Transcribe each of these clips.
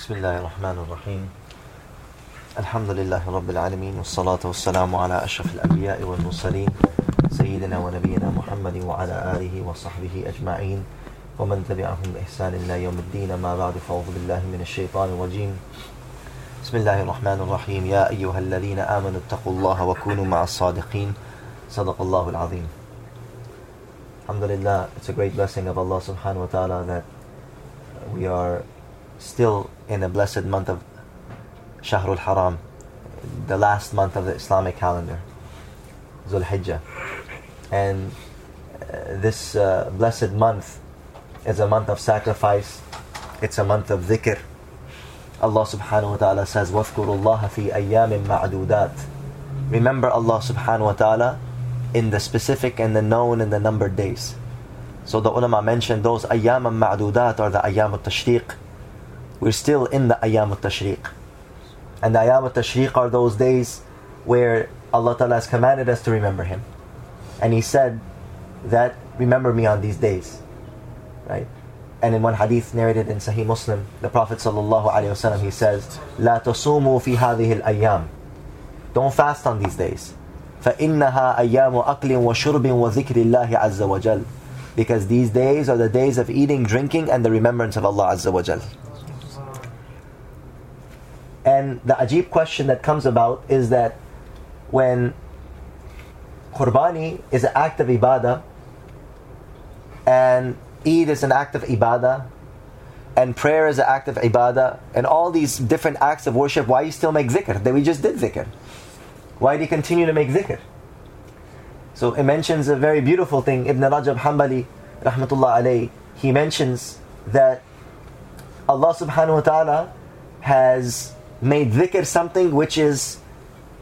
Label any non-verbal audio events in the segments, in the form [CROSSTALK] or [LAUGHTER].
بسم الله الرحمن الرحيم الحمد لله رب العالمين والصلاة والسلام على أشرف الأنبياء والمرسلين سيدنا ونبينا محمد وعلى آله وصحبه أجمعين ومن تبعهم بإحسان إلى يوم الدين ما بعد فأعوذ بالله من الشيطان الرجيم بسم الله الرحمن الرحيم يا أيها الذين آمنوا اتقوا الله وكونوا مع الصادقين صدق الله العظيم Alhamdulillah, it's a great blessing of Allah subhanahu wa ta'ala that we are still in the blessed month of Shahrul Haram, the last month of the Islamic calendar, Zul Hijjah. And uh, this uh, blessed month is a month of sacrifice, it's a month of dhikr. Allah subhanahu wa ta'ala says, وَاذْكُرُوا اللَّهَ فِي أَيَّامٍ مَعْدُودَاتٍ Remember Allah subhanahu wa ta'ala in the specific and the known and the numbered days. So the ulama mentioned those ayyam al-ma'dudat or the ayyam al-tashriq. We're still in the ayyam al-tashriq. And the ayyam al-tashriq are those days where Allah Ta'ala has commanded us to remember Him. And He said that remember me on these days. Right? And in one hadith narrated in Sahih Muslim, the Prophet sallallahu alaihi wasallam he says, "La tasumu fi hadhihi al-ayyam." Don't fast on these days. فإنها أيام أكل وشرب وذكر الله عز وجل because these days are the days of eating, drinking and the remembrance of Allah Azza wa Jal. And the ajib question that comes about is that when Qurbani is an act of ibadah and Eid is an act of ibadah and prayer is an act of ibadah and all these different acts of worship, why you still make zikr? That we just did zikr. Why do you continue to make zikr? So it mentions a very beautiful thing. Ibn Rajab Hanbali, rahmatullah alayhi, he mentions that Allah subhanahu wa ta'ala has made dhikr something which is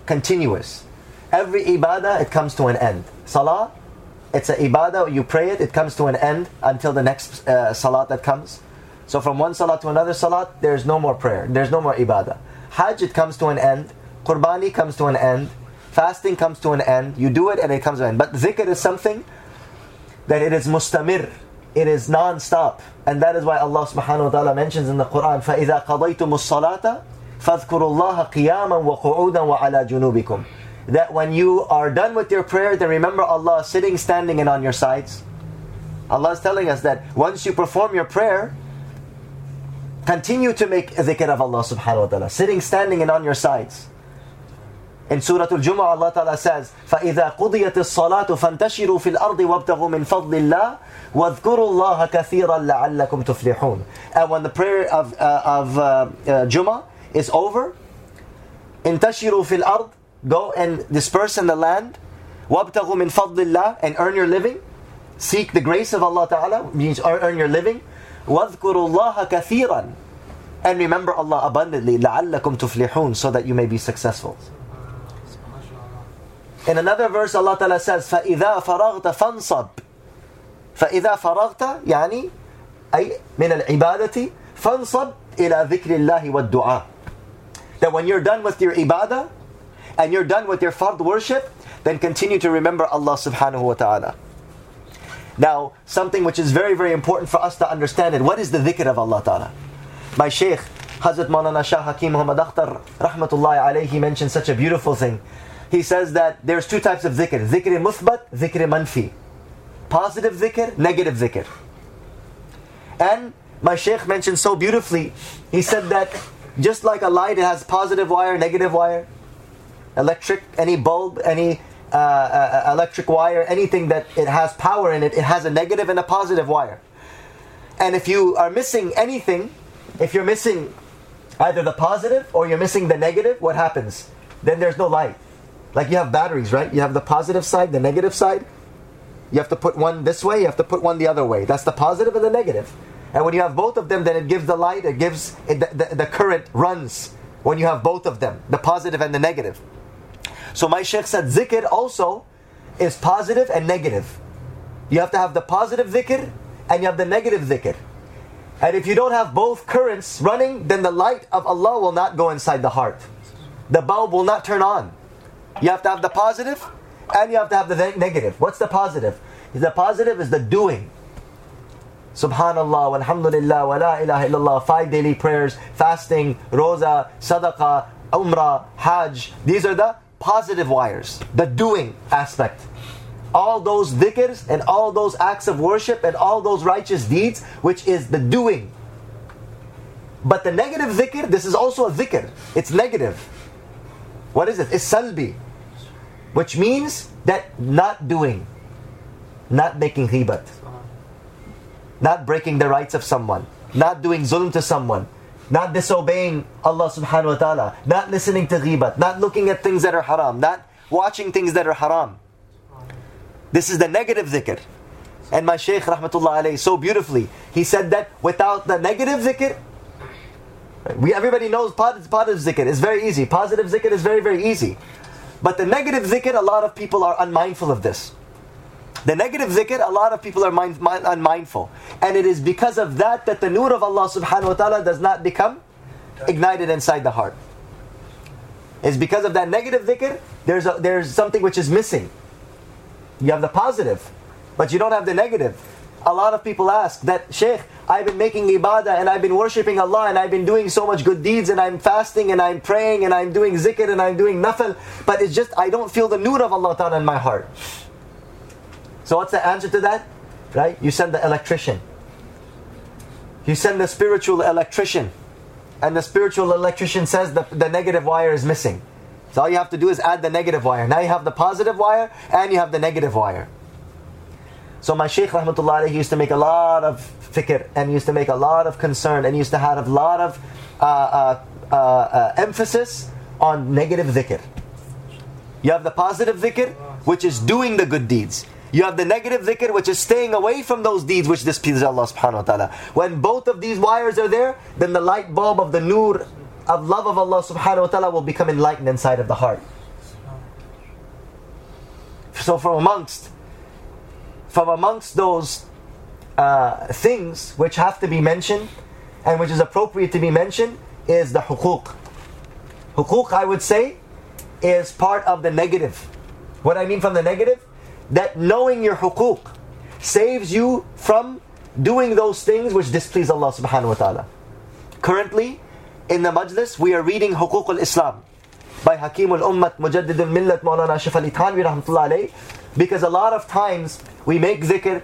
continuous. Every ibadah, it comes to an end. Salah, it's an ibadah, you pray it, it comes to an end until the next uh, salat that comes. So from one salat to another salat, there's no more prayer, there's no more ibadah. Hajj, it comes to an end. Qurbani comes to an end. Fasting comes to an end. You do it and it comes to an end. But dhikr is something that it is mustamir. It is non-stop. And that is why Allah subhanahu wa ta'ala mentions in the Quran, فَإِذَا قَضَيْتُمُ الصَّلَاةَ فَاذْكُرُوا اللَّهَ قِيَامًا وَقُعُودًا وَعَلَى جُنُوبِكُمْ That when you are done with your prayer, then remember Allah sitting, standing, and on your sides. Allah is telling us that once you perform your prayer, continue to make dhikr of Allah subhanahu wa ta'ala, sitting, standing, and on your sides. In Surah Al-Jumu'ah, Allah Ta'ala says, فَإِذَا قُضِيَتِ الصَّلَاةُ فَانْتَشِرُوا فِي الْأَرْضِ وَابْتَغُوا مِنْ فَضْلِ اللَّهِ وَاذْكُرُوا اللَّهَ كَثِيرًا لَعَلَّكُمْ تُفْلِحُونَ And when the prayer of, uh, of uh, uh, Jummah is over, انتشروا في الأرض, go and disperse in the land, وَابْتَغُوا مِنْ فَضْلِ اللَّهِ and earn your living, seek the grace of Allah Ta'ala, means earn your living, وَاذْكُرُوا اللَّهَ كَثِيرًا and remember Allah abundantly, لَعَلَّكُمْ تُفْلِحُونَ so that you may be successful. In another verse Allah Ta'ala says فَإِذَا فَرَغْتَ فَانصَبْ فَإِذَا فَرَغْتَ يعني أي من العبادة فانصب إلى ذكر الله والدعاء That when you're done with your ibadah and you're done with your fard worship then continue to remember Allah subhanahu wa ta'ala. Now something which is very very important for us to understand it. What is the dhikr of Allah ta'ala? My Shaykh Hazrat Maulana Shah Hakim Muhammad Akhtar Rahmatullahi alayhi mentioned such a beautiful thing. He says that there's two types of dhikr. Dhikr muthbat, dhikr manfi. Positive dhikr, negative dhikr. And my sheikh mentioned so beautifully, he said that just like a light, it has positive wire, negative wire, electric, any bulb, any uh, uh, electric wire, anything that it has power in it, it has a negative and a positive wire. And if you are missing anything, if you're missing either the positive or you're missing the negative, what happens? Then there's no light. Like you have batteries, right? You have the positive side, the negative side. You have to put one this way, you have to put one the other way. That's the positive and the negative. And when you have both of them, then it gives the light, it gives it, the, the, the current runs when you have both of them, the positive and the negative. So my sheikh said zikr also is positive and negative. You have to have the positive zikr and you have the negative zikr. And if you don't have both currents running, then the light of Allah will not go inside the heart. The bulb will not turn on. You have to have the positive and you have to have the negative. What's the positive? The positive is the doing. Subhanallah, Alhamdulillah, wa la ilaha illallah, five daily prayers, fasting, roza, sadaqah, umrah, hajj. These are the positive wires, the doing aspect. All those dhikrs and all those acts of worship and all those righteous deeds, which is the doing. But the negative dhikr, this is also a dhikr. It's negative. What is it? It's salbi. Which means that not doing, not making ghibat, not breaking the rights of someone, not doing zulm to someone, not disobeying Allah subhanahu wa ta'ala, not listening to ghibat, not looking at things that are haram, not watching things that are haram. This is the negative dhikr. And my Shaykh rahmatullah alayhi so beautifully, he said that without the negative dhikr, we everybody knows positive, positive zikr is very easy. Positive zikr is very, very easy. But the negative zikr, a lot of people are unmindful of this. The negative zikr, a lot of people are mind, mind, unmindful. And it is because of that that the nur of Allah subhanahu wa ta'ala does not become ignited inside the heart. It's because of that negative dhikr, there's, a, there's something which is missing. You have the positive, but you don't have the negative. A lot of people ask that, Sheikh, I've been making ibadah and I've been worshipping Allah and I've been doing so much good deeds and I'm fasting and I'm praying and I'm doing zikr and I'm doing nafil, but it's just I don't feel the nur of Allah Ta'ala in my heart. So what's the answer to that? Right? You send the electrician. You send the spiritual electrician. And the spiritual electrician says the, the negative wire is missing. So all you have to do is add the negative wire. Now you have the positive wire and you have the negative wire. So my Shaykh Rahmatullah used to make a lot of fikr and used to make a lot of concern and used to have a lot of uh, uh, uh, emphasis on negative dhikr. You have the positive dhikr, which is doing the good deeds. You have the negative dhikr, which is staying away from those deeds which displease Allah subhanahu wa ta'ala. When both of these wires are there, then the light bulb of the nur of love of Allah subhanahu wa ta'ala will become enlightened inside of the heart. So from amongst from amongst those uh, things which have to be mentioned and which is appropriate to be mentioned is the hukuk. Hukuk, I would say, is part of the negative. What I mean from the negative? That knowing your hukuk saves you from doing those things which displease Allah subhanahu wa ta'ala. Currently, in the majlis, we are reading Hukuk al-Islam by Hakim al-Ummat Mujaddid al-Millat Maulana Ashraf Ali rahmatullah because a lot of times we make dhikr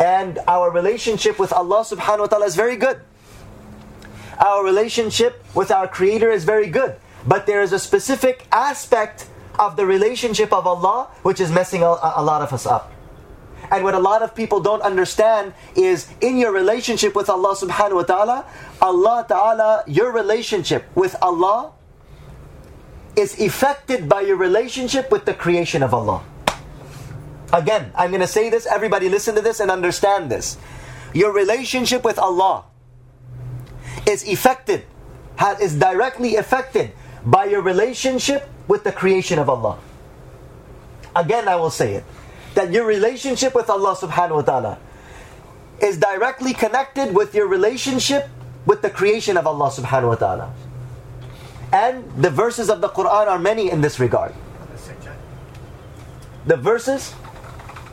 and our relationship with Allah subhanahu wa ta'ala is very good. Our relationship with our Creator is very good. But there is a specific aspect of the relationship of Allah which is messing a, a lot of us up. And what a lot of people don't understand is in your relationship with Allah subhanahu wa ta'ala, Allah ta'ala, your relationship with Allah is affected by your relationship with the creation of Allah. Again, I'm going to say this, everybody listen to this and understand this. Your relationship with Allah is affected, is directly affected by your relationship with the creation of Allah. Again, I will say it that your relationship with Allah subhanahu wa ta'ala is directly connected with your relationship with the creation of Allah subhanahu wa ta'ala. And the verses of the Quran are many in this regard. The verses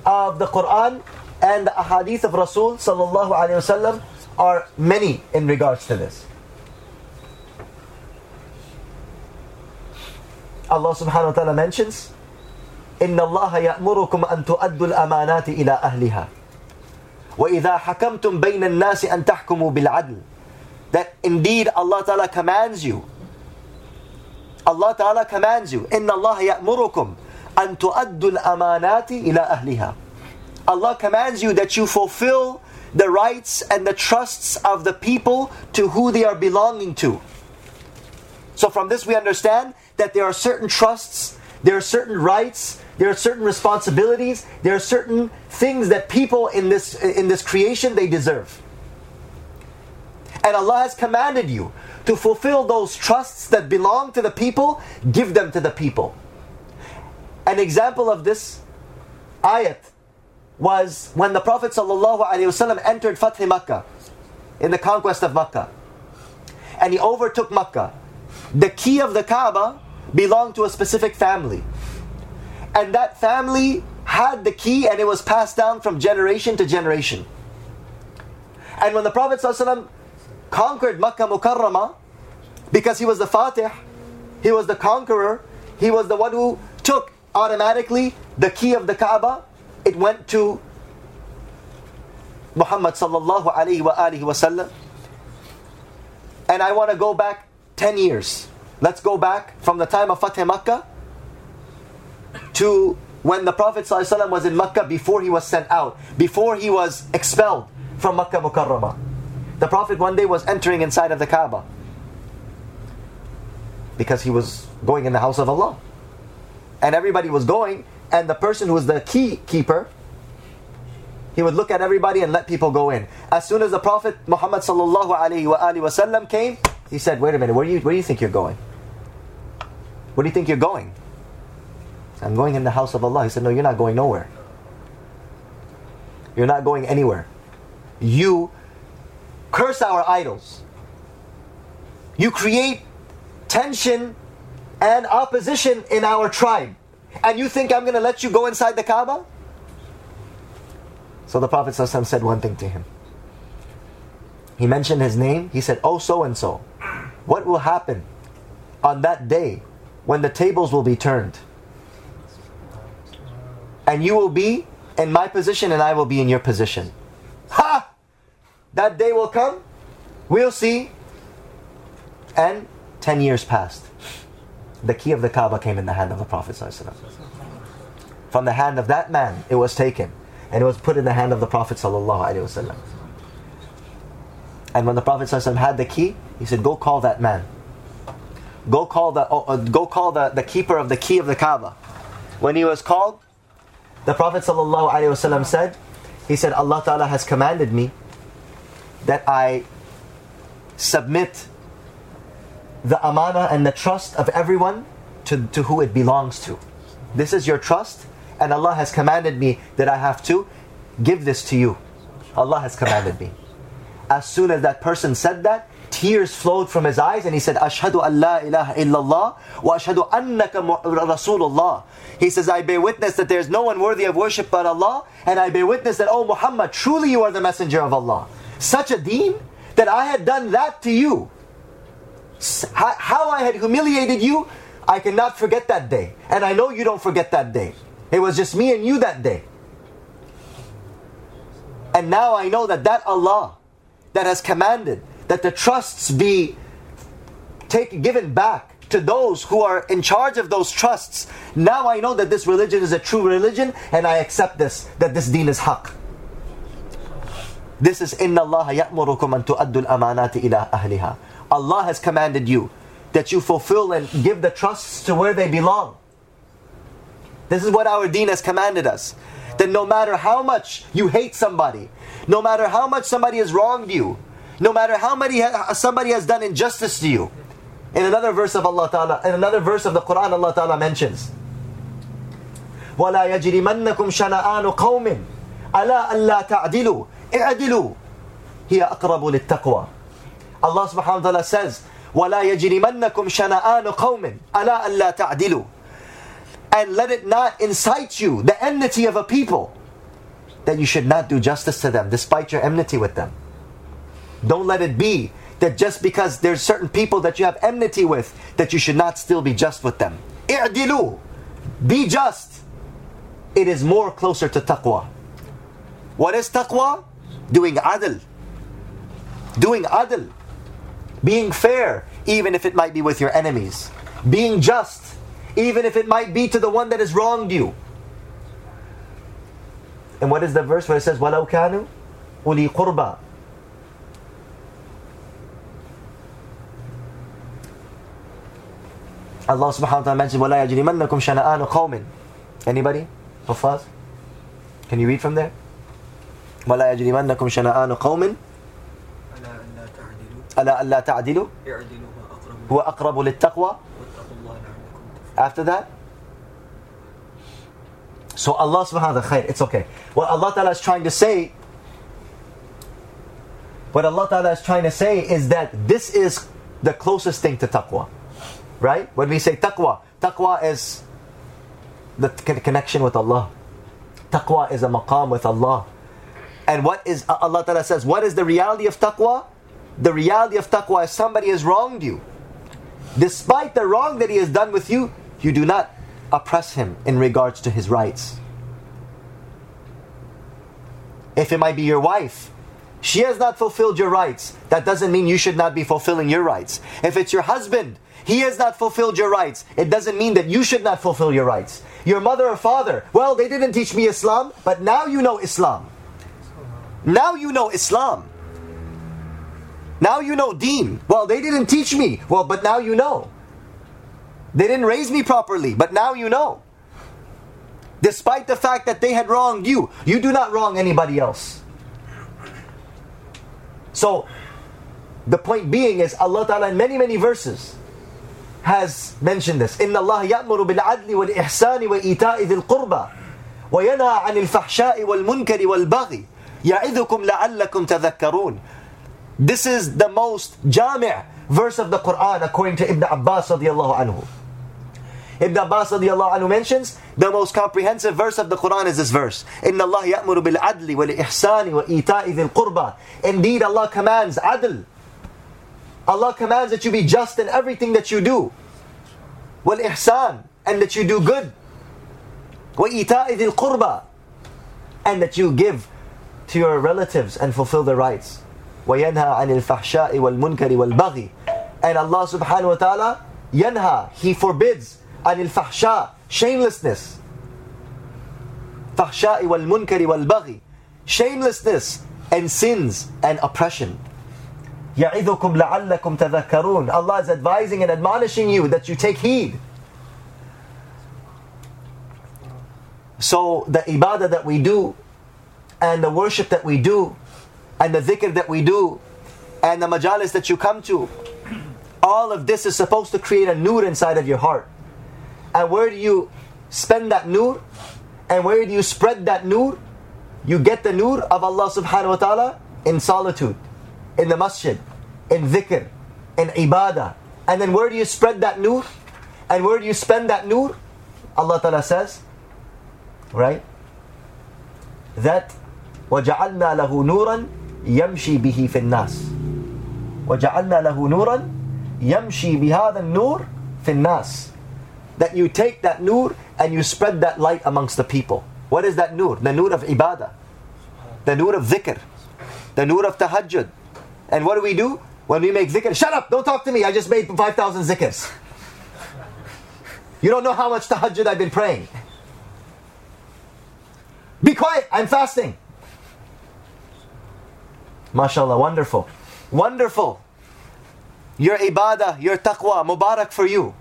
of the Quran and the ahadith of Rasul sallallahu alayhi wasallam are many in regards to this. Allah subhanahu wa ta'ala mentions, إن الله يأمركم أن تؤدوا الأمانات إلى أهلها وإذا حكمتم بين الناس أن تحكموا بالعدل that indeed Allah Ta'ala commands you Allah Ta'ala commands you إن الله يأمركم أن تؤدوا الأمانات إلى أهلها Allah commands you that you fulfill the rights and the trusts of the people to who they are belonging to. So from this we understand that there are certain trusts, there are certain rights, there are certain responsibilities, there are certain things that people in this in this creation they deserve. And Allah has commanded you to fulfill those trusts that belong to the people, give them to the people. An example of this ayat was when the Prophet ﷺ entered Fath Makkah, in the conquest of Makkah. And he overtook Makkah. The key of the Kaaba belonged to a specific family. And that family had the key and it was passed down from generation to generation. And when the Prophet ﷺ conquered Makkah Mukarramah, because he was the Fatih, he was the conqueror, he was the one who took automatically the key of the Kaaba, it went to Muhammad sallallahu alihi wasallam. And I want to go back 10 years. Let's go back from the time of Fatih Makkah to when the Prophet ﷺ was in Makkah before he was sent out, before he was expelled from Makkah Mukarramah. The Prophet one day was entering inside of the Kaaba because he was going in the house of Allah. And everybody was going, and the person who was the key keeper, he would look at everybody and let people go in. As soon as the Prophet Muhammad came, he said, "Wait a minute, where do you where do you think you're going? Where do you think you're going?" I'm going in the house of Allah. He said, No, you're not going nowhere. You're not going anywhere. You curse our idols. You create tension and opposition in our tribe. And you think I'm going to let you go inside the Kaaba? So the Prophet ﷺ said one thing to him. He mentioned his name. He said, Oh, so and so. What will happen on that day when the tables will be turned? and you will be in my position and I will be in your position. Ha! That day will come. We'll see. And 10 years passed. The key of the Kaaba came in the hand of the Prophet. From the hand of that man, it was taken. And it was put in the hand of the Prophet. And when the Prophet had the key, he said, Go call that man. Go call the, oh, uh, go call the, the keeper of the key of the Kaaba. When he was called, the Prophet said, He said, Allah Ta'ala has commanded me that I submit the amana and the trust of everyone to, to who it belongs to. This is your trust, and Allah has commanded me that I have to give this to you. Allah has commanded me. As soon as that person said that, tears flowed from his eyes and he said, Ashhadu an la ilaha illallah wa ashhadu annaka rasulullah. He says, I bear witness that there is no one worthy of worship but Allah, and I bear witness that, oh Muhammad, truly you are the messenger of Allah. Such a deen that I had done that to you. How I had humiliated you, I cannot forget that day. And I know you don't forget that day. It was just me and you that day. And now I know that that Allah that has commanded that the trusts be taken, given back to those who are in charge of those trusts. Now I know that this religion is a true religion and I accept this, that this deen is haqq. This is inna Allah ya'murukum an tu'addu al-amanati ila ahliha. Allah has commanded you that you fulfill and give the trusts to where they belong. This is what our deen has commanded us. That no matter how much you hate somebody, no matter how much somebody has wronged you, no matter how many somebody has done injustice to you. In another verse of Allah Ta'ala, in another verse of the Quran, Allah Ta'ala mentions, وَلَا يَجْرِمَنَّكُمْ شَنَآنُ قَوْمٍ أَلَا أَلَّا تَعْدِلُوا اعْدِلُوا هِيَ أَقْرَبُ لِلتَّقْوَى Allah subhanahu wa ta'ala says, وَلَا يَجْرِمَنَّكُمْ شَنَآنُ قَوْمٍ أَلَا أَلَّا تَعْدِلُوا And let it not incite you, the enmity of a people, that you should not do justice to them, despite your enmity with them. Don't let it be that just because there's certain people that you have enmity with, that you should not still be just with them. I'dilu. Be just. It is more closer to taqwa. What is taqwa? Doing adl. Doing adl. Being fair, even if it might be with your enemies. Being just, even if it might be to the one that has wronged you. And what is the verse where it says, وَلَوْ كَانُوا أُولِي قُرْبَى Allah subhanahu wa ta'ala mentions, وَلَا يَجْرِمَنَّكُمْ شَنَآنُ قَوْمٍ Anybody? Hufaz? Can you read from there? وَلَا يَجْرِمَنَّكُمْ شَنَآنُ قَوْمٍ ألا ألا تعدلوا هو أقرب للتقوى After that So Allah subhanahu wa ta'ala, it's okay. What Allah ta'ala is trying to say, what Allah ta'ala is trying to say is that this is the closest thing to taqwa. Right? When we say taqwa, taqwa is the connection with Allah. Taqwa is a maqam with Allah. And what is uh, Allah Ta'ala says, what is the reality of taqwa? The reality of taqwa is somebody has wronged you. Despite the wrong that he has done with you, you do not oppress him in regards to his rights. If it might be your wife, she has not fulfilled your rights. That doesn't mean you should not be fulfilling your rights. If it's your husband, he has not fulfilled your rights. It doesn't mean that you should not fulfill your rights. Your mother or father, well, they didn't teach me Islam, but now you know Islam. Now you know Islam. Now you know deen. Well, they didn't teach me. Well, but now you know. They didn't raise me properly, but now you know. Despite the fact that they had wronged you, you do not wrong anybody else. So, the point being is Allah Ta'ala in many, many verses has mentioned this. إن الله يأمر بالعدل والإحسان وإيتاء ذي القربى وينهى عن الفحشاء والمنكر والبغي يعظكم لعلكم تذكرون This is the most jami' verse of the Quran according to Ibn Abbas radiallahu anhu. Ibn Abbas radiallahu anhu mentions the most comprehensive verse of the Quran is this verse. إن الله يأمر بالعدل والإحسان وإيتاء ذي القربى Indeed Allah commands adl. Allah commands that you be just in everything that you do. والإحسان and that you do good. وإيتاء ذي القربى and that you give to your relatives and fulfill their rights. وينهى عن الفحشاء والمنكر والبغي and Allah subhanahu wa ta'ala ينهى he forbids عن الفحشاء shamelessness فحشاء والمنكر والبغي shamelessness and sins and oppression يعظكم لعلكم تذكرون Allah is advising and admonishing you that you take heed so the ibadah that we do and the worship that we do and the dhikr that we do and the majalis that you come to, all of this is supposed to create a nur inside of your heart. And where do you spend that nur? And where do you spread that nur? You get the nur of Allah subhanahu wa ta'ala in solitude, in the masjid, in dhikr, in ibadah. And then where do you spread that nur? And where do you spend that nur? Allah ta'ala says, right? That وَجَعَلْنَا لَهُ نُورًا يمشي به في الناس وجعلنا له نورا يمشي بهذا النور في الناس that you take that nur and you spread that light amongst the people. What is that nur? The nur of ibadah. The nur of dhikr. The nur of tahajjud. And what do we do? When we make dhikr shut up! Don't talk to me! I just made 5000 zikrs you don't know how much tahajjud I've been praying. Be quiet! I'm fasting. MashaAllah, wonderful. Wonderful. Your ibadah, your taqwa, mubarak for you.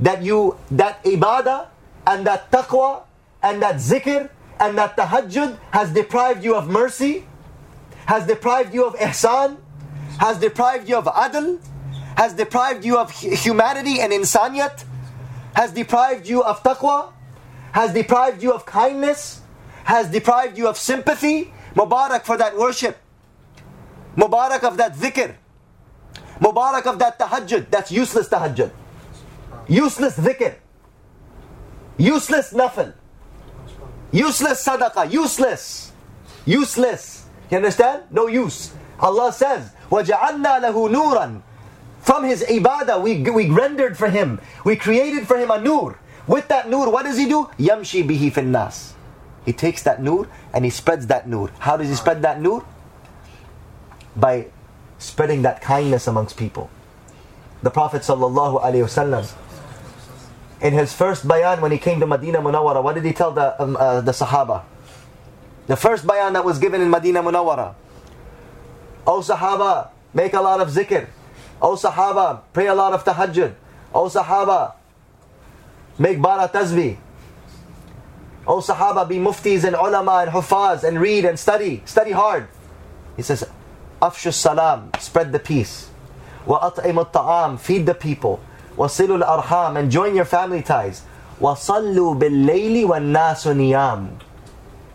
That you, that ibadah and that taqwa and that zikr and that tahajjud has deprived you of mercy, has deprived you of ihsan, has deprived you of adl, has deprived you of humanity and insaniyat, has deprived you of taqwa, has deprived you of kindness, has deprived you of sympathy. Mubarak for that worship. Mubarak of that dhikr. Mubarak of that tahajjud. That's useless tahajjud. Useless dhikr. Useless nafil. Useless sadaqah. Useless. Useless. You understand? No use. Allah says, وَجَعَلْنَا لَهُ نُورًا From his ibadah, we, we rendered for him. We created for him a nur. With that nur, what does he do? يَمْشِي بِهِ فِي النَّاسِ He takes that nur and he spreads that nur. How does he spread that nur? by spreading that kindness amongst people. The Prophet ﷺ, in his first bayan when he came to Medina Munawara, what did he tell the, um, uh, the Sahaba? The first bayan that was given in Medina Munawara. O Sahaba, make a lot of zikr. O Sahaba, pray a lot of tahajjud. O Sahaba, make bara tazbi. O Sahaba, be muftis and ulama and hufaz and read and study. Study hard. He says, Afshu salam, spread the peace. Wa at'im ta'am, feed the people. وَصِلُوا الْأَرْحَامِ And join your family ties. وَصَلُّوا بِاللَّيْلِ وَالنَّاسُ نِيَامِ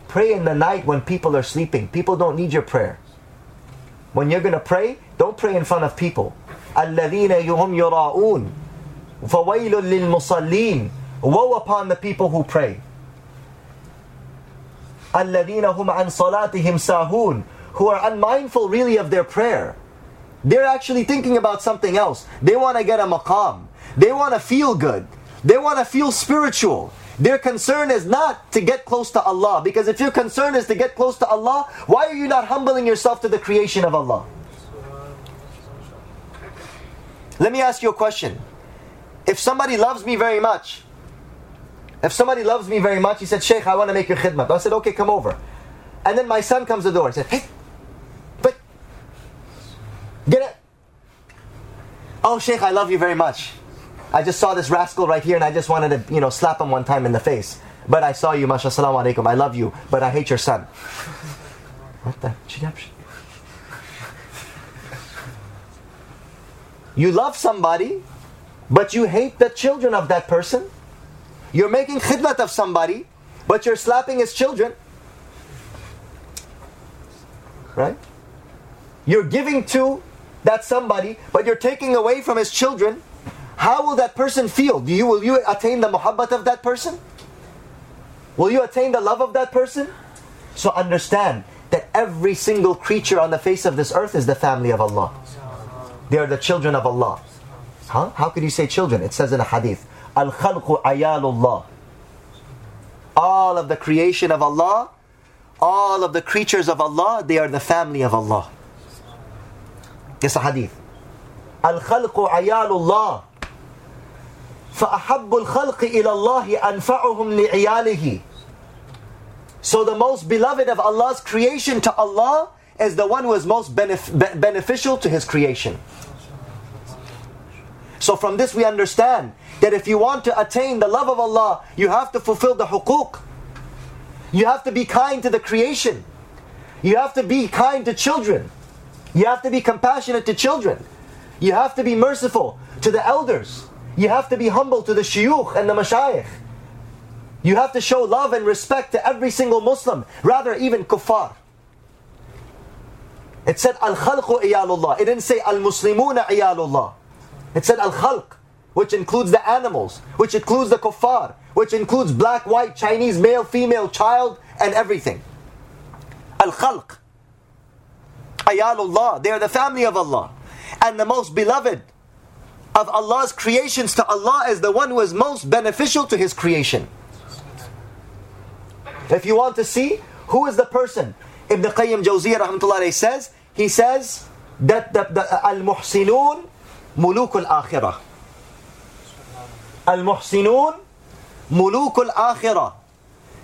Pray in the night when people are sleeping. People don't need your prayer. When you're going to pray, don't pray in front of people. الَّذِينَ يُهُمْ يُرَاءُونَ فَوَيْلٌ لِلْمُصَلِّينَ Woe upon the people who pray. الَّذِينَ هُمْ عَنْ صَلَاتِهِمْ سَاهُونَ Who are unmindful really of their prayer. They're actually thinking about something else. They want to get a maqam. They want to feel good. They want to feel spiritual. Their concern is not to get close to Allah. Because if your concern is to get close to Allah, why are you not humbling yourself to the creation of Allah? Let me ask you a question. If somebody loves me very much, if somebody loves me very much, he said, Sheikh, I want to make your khidmat. I said, okay, come over. And then my son comes to the door and said, hey, but, get it. Oh, Sheikh, I love you very much. I just saw this rascal right here and I just wanted to, you know, slap him one time in the face. But I saw you, mashallah, alaikum. I love you, but I hate your son. What the? You love somebody, but you hate the children of that person. You're making khidmat of somebody, but you're slapping his children. Right? You're giving to that somebody, but you're taking away from his children how will that person feel? Do you will you attain the muhabbat of that person? Will you attain the love of that person? So understand that every single creature on the face of this earth is the family of Allah. They are the children of Allah. Huh? How could you say children? It says in a hadith, Al khalqu ayalullah. All of the creation of Allah, all of the creatures of Allah, they are the family of Allah. It's a hadith. Al khalqu ayalullah. فأحب الخلق إلى الله أنفعهم لعياله So the most beloved of Allah's creation to Allah is the one who is most benef- beneficial to His creation. So from this we understand that if you want to attain the love of Allah, you have to fulfill the hukuk. You have to be kind to the creation. You have to be kind to children. You have to be compassionate to children. You have to be merciful to the elders. You have to be humble to the shuyukh and the mashayikh. You have to show love and respect to every single Muslim, rather even kuffar. It said al khalqu iyalullah. It didn't say al muslimuna iyalullah. It said al khalq, which includes the animals, which includes the kuffar, which includes black, white, Chinese, male, female, child, and everything. Al khalq. Ayalullah. They are the family of Allah. And the most beloved of Allah's creations to Allah is the one who is most beneficial to His creation. If you want to see who is the person, Ibn Qayyim Jawziyah rahmatullah says, he says that the, the uh, al-muhsinun muluk al-akhirah. Al-muhsinun muluk al-akhirah.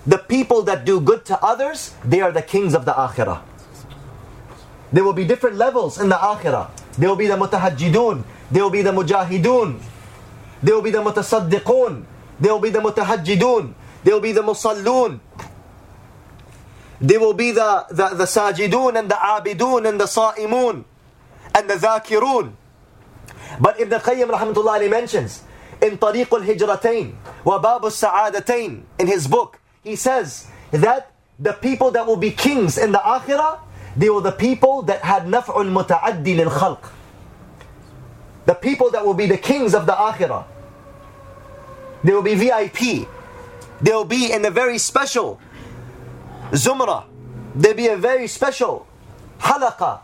The people that do good to others, they are the kings of the akhirah. There will be different levels in the akhirah. There will be the mutahajjidun, there will be the mujahidun. They will be the mutasaddiqun. They will be the mutahajjidun. They will be the musallun. They will be the, the, the sajidun and the abidun and the sa'imun and the dhakirun. But Ibn Qayyim rahmatullah mentions in Tariq al-Hijratain wa Bab al-Sa'adatain in his book, he says that the people that will be kings in the akhirah, they were the people that had naf'ul muta'addi lil khalq the people that will be the kings of the akhirah. They will be VIP. They will be in a very special zumrah. They'll be a very special halaqa.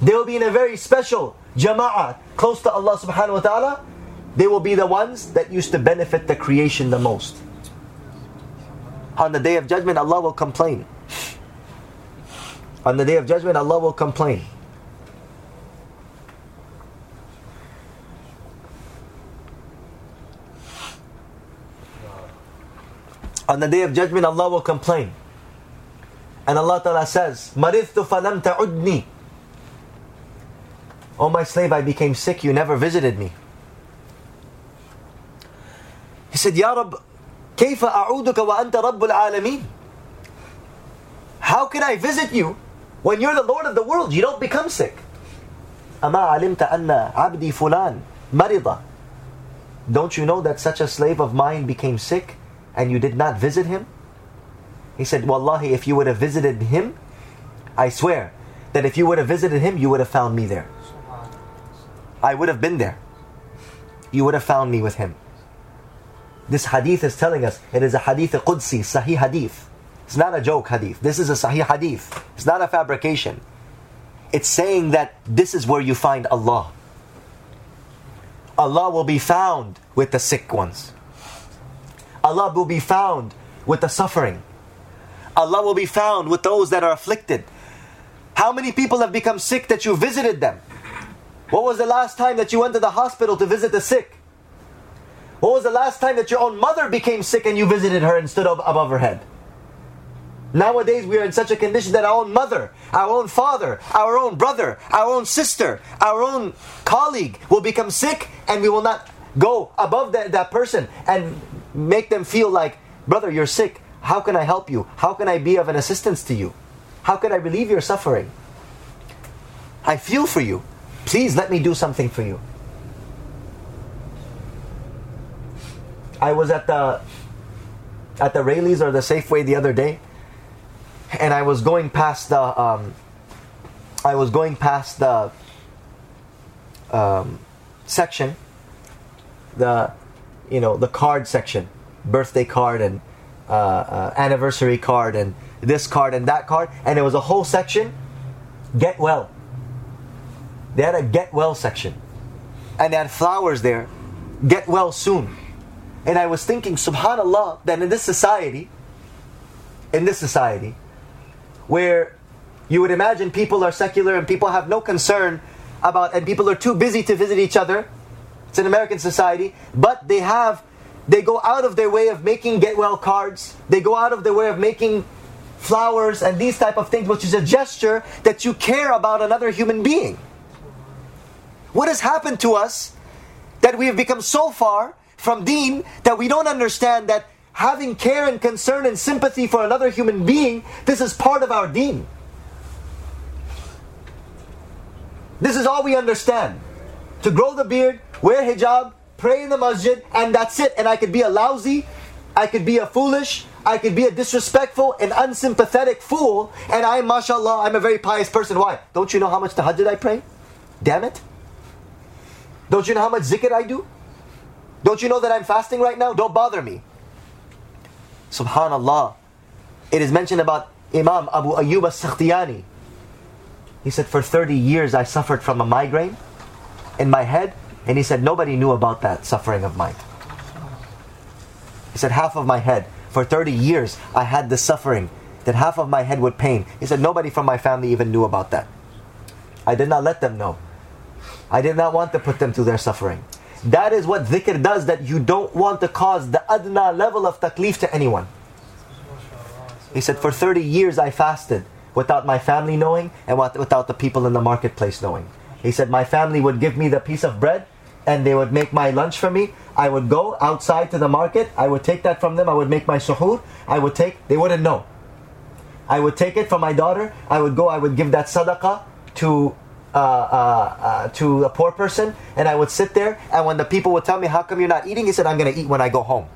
They will be in a very special jama'ah close to Allah subhanahu wa ta'ala. They will be the ones that used to benefit the creation the most. On the day of judgment, Allah will complain. On the day of judgment, Allah will complain. On the day of judgment, Allah will complain. And Allah Ta'ala says, Maridtu falam ta'udni. Oh my slave, I became sick, you never visited me. He said, Ya Rab, كيف أعودك وأنت رب العالمين? How can I visit you when you're the Lord of the world? You don't become sick. أما علمت أن عبدي فلان مرض Don't you know that such a slave of mine became sick? And you did not visit him? He said, Wallahi, if you would have visited him, I swear that if you would have visited him, you would have found me there. I would have been there. You would have found me with him. This hadith is telling us it is a hadith Qudsi, Sahih hadith. It's not a joke hadith. This is a sahih hadith. It's not a fabrication. It's saying that this is where you find Allah. Allah will be found with the sick ones. Allah will be found with the suffering. Allah will be found with those that are afflicted. How many people have become sick that you visited them? What was the last time that you went to the hospital to visit the sick? What was the last time that your own mother became sick and you visited her and stood up above her head? Nowadays, we are in such a condition that our own mother, our own father, our own brother, our own sister, our own colleague will become sick and we will not go above that, that person and make them feel like, brother, you're sick. How can I help you? How can I be of an assistance to you? How can I relieve your suffering? I feel for you. Please let me do something for you. I was at the at the Raley's or the Safeway the other day, and I was going past the um, I was going past the um, section, the you know the card section, birthday card and uh, uh, anniversary card and this card and that card, and it was a whole section. Get well. They had a get well section, and they had flowers there. Get well soon. And I was thinking, Subhanallah, that in this society, in this society, where you would imagine people are secular and people have no concern about, and people are too busy to visit each other. It's an American society, but they have, they go out of their way of making get well cards. They go out of their way of making flowers and these type of things, which is a gesture that you care about another human being. What has happened to us that we have become so far from deen that we don't understand that having care and concern and sympathy for another human being, this is part of our deen. This is all we understand. To grow the beard, wear hijab, pray in the masjid, and that's it. And I could be a lousy, I could be a foolish, I could be a disrespectful and unsympathetic fool, and I, mashallah, I'm a very pious person. Why? Don't you know how much tahajjud I pray? Damn it. Don't you know how much zikr I do? Don't you know that I'm fasting right now? Don't bother me. Subhanallah. It is mentioned about Imam Abu Ayyub as-Sakhtiyani. He said, for 30 years I suffered from a migraine in my head, and he said, nobody knew about that suffering of mine. He said, half of my head. For 30 years I had the suffering that half of my head would pain. He said, nobody from my family even knew about that. I did not let them know. I did not want to put them through their suffering. That is what dhikr does, that you don't want to cause the adna level of taklif to anyone. He said, For 30 years I fasted without my family knowing and without the people in the marketplace knowing. He said, My family would give me the piece of bread and they would make my lunch for me. I would go outside to the market, I would take that from them, I would make my suhoor, I would take, they wouldn't know. I would take it from my daughter, I would go, I would give that sadaqah to uh, uh, uh, to a poor person, and I would sit there, and when the people would tell me, How come you're not eating? He said, I'm going to eat when I go home.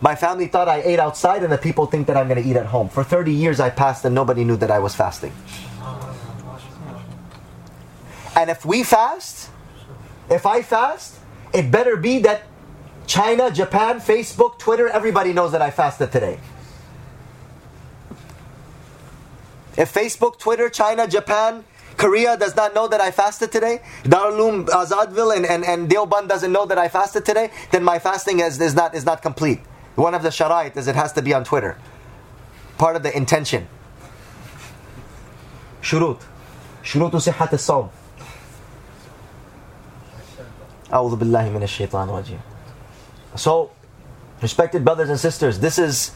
My family thought I ate outside, and the people think that I'm going to eat at home. For 30 years, I passed, and nobody knew that I was fasting. And if we fast, if I fast, it better be that China, Japan, Facebook, Twitter, everybody knows that I fasted today. If Facebook, Twitter, China, Japan, Korea does not know that I fasted today, Darul Azadville and, and, and doesn't know that I fasted today, then my fasting is, is, not, is not complete. One of the sharait is it has to be on Twitter. Part of the intention. Shurut. Shurutu sihat as-sawm. So, respected brothers and sisters, this is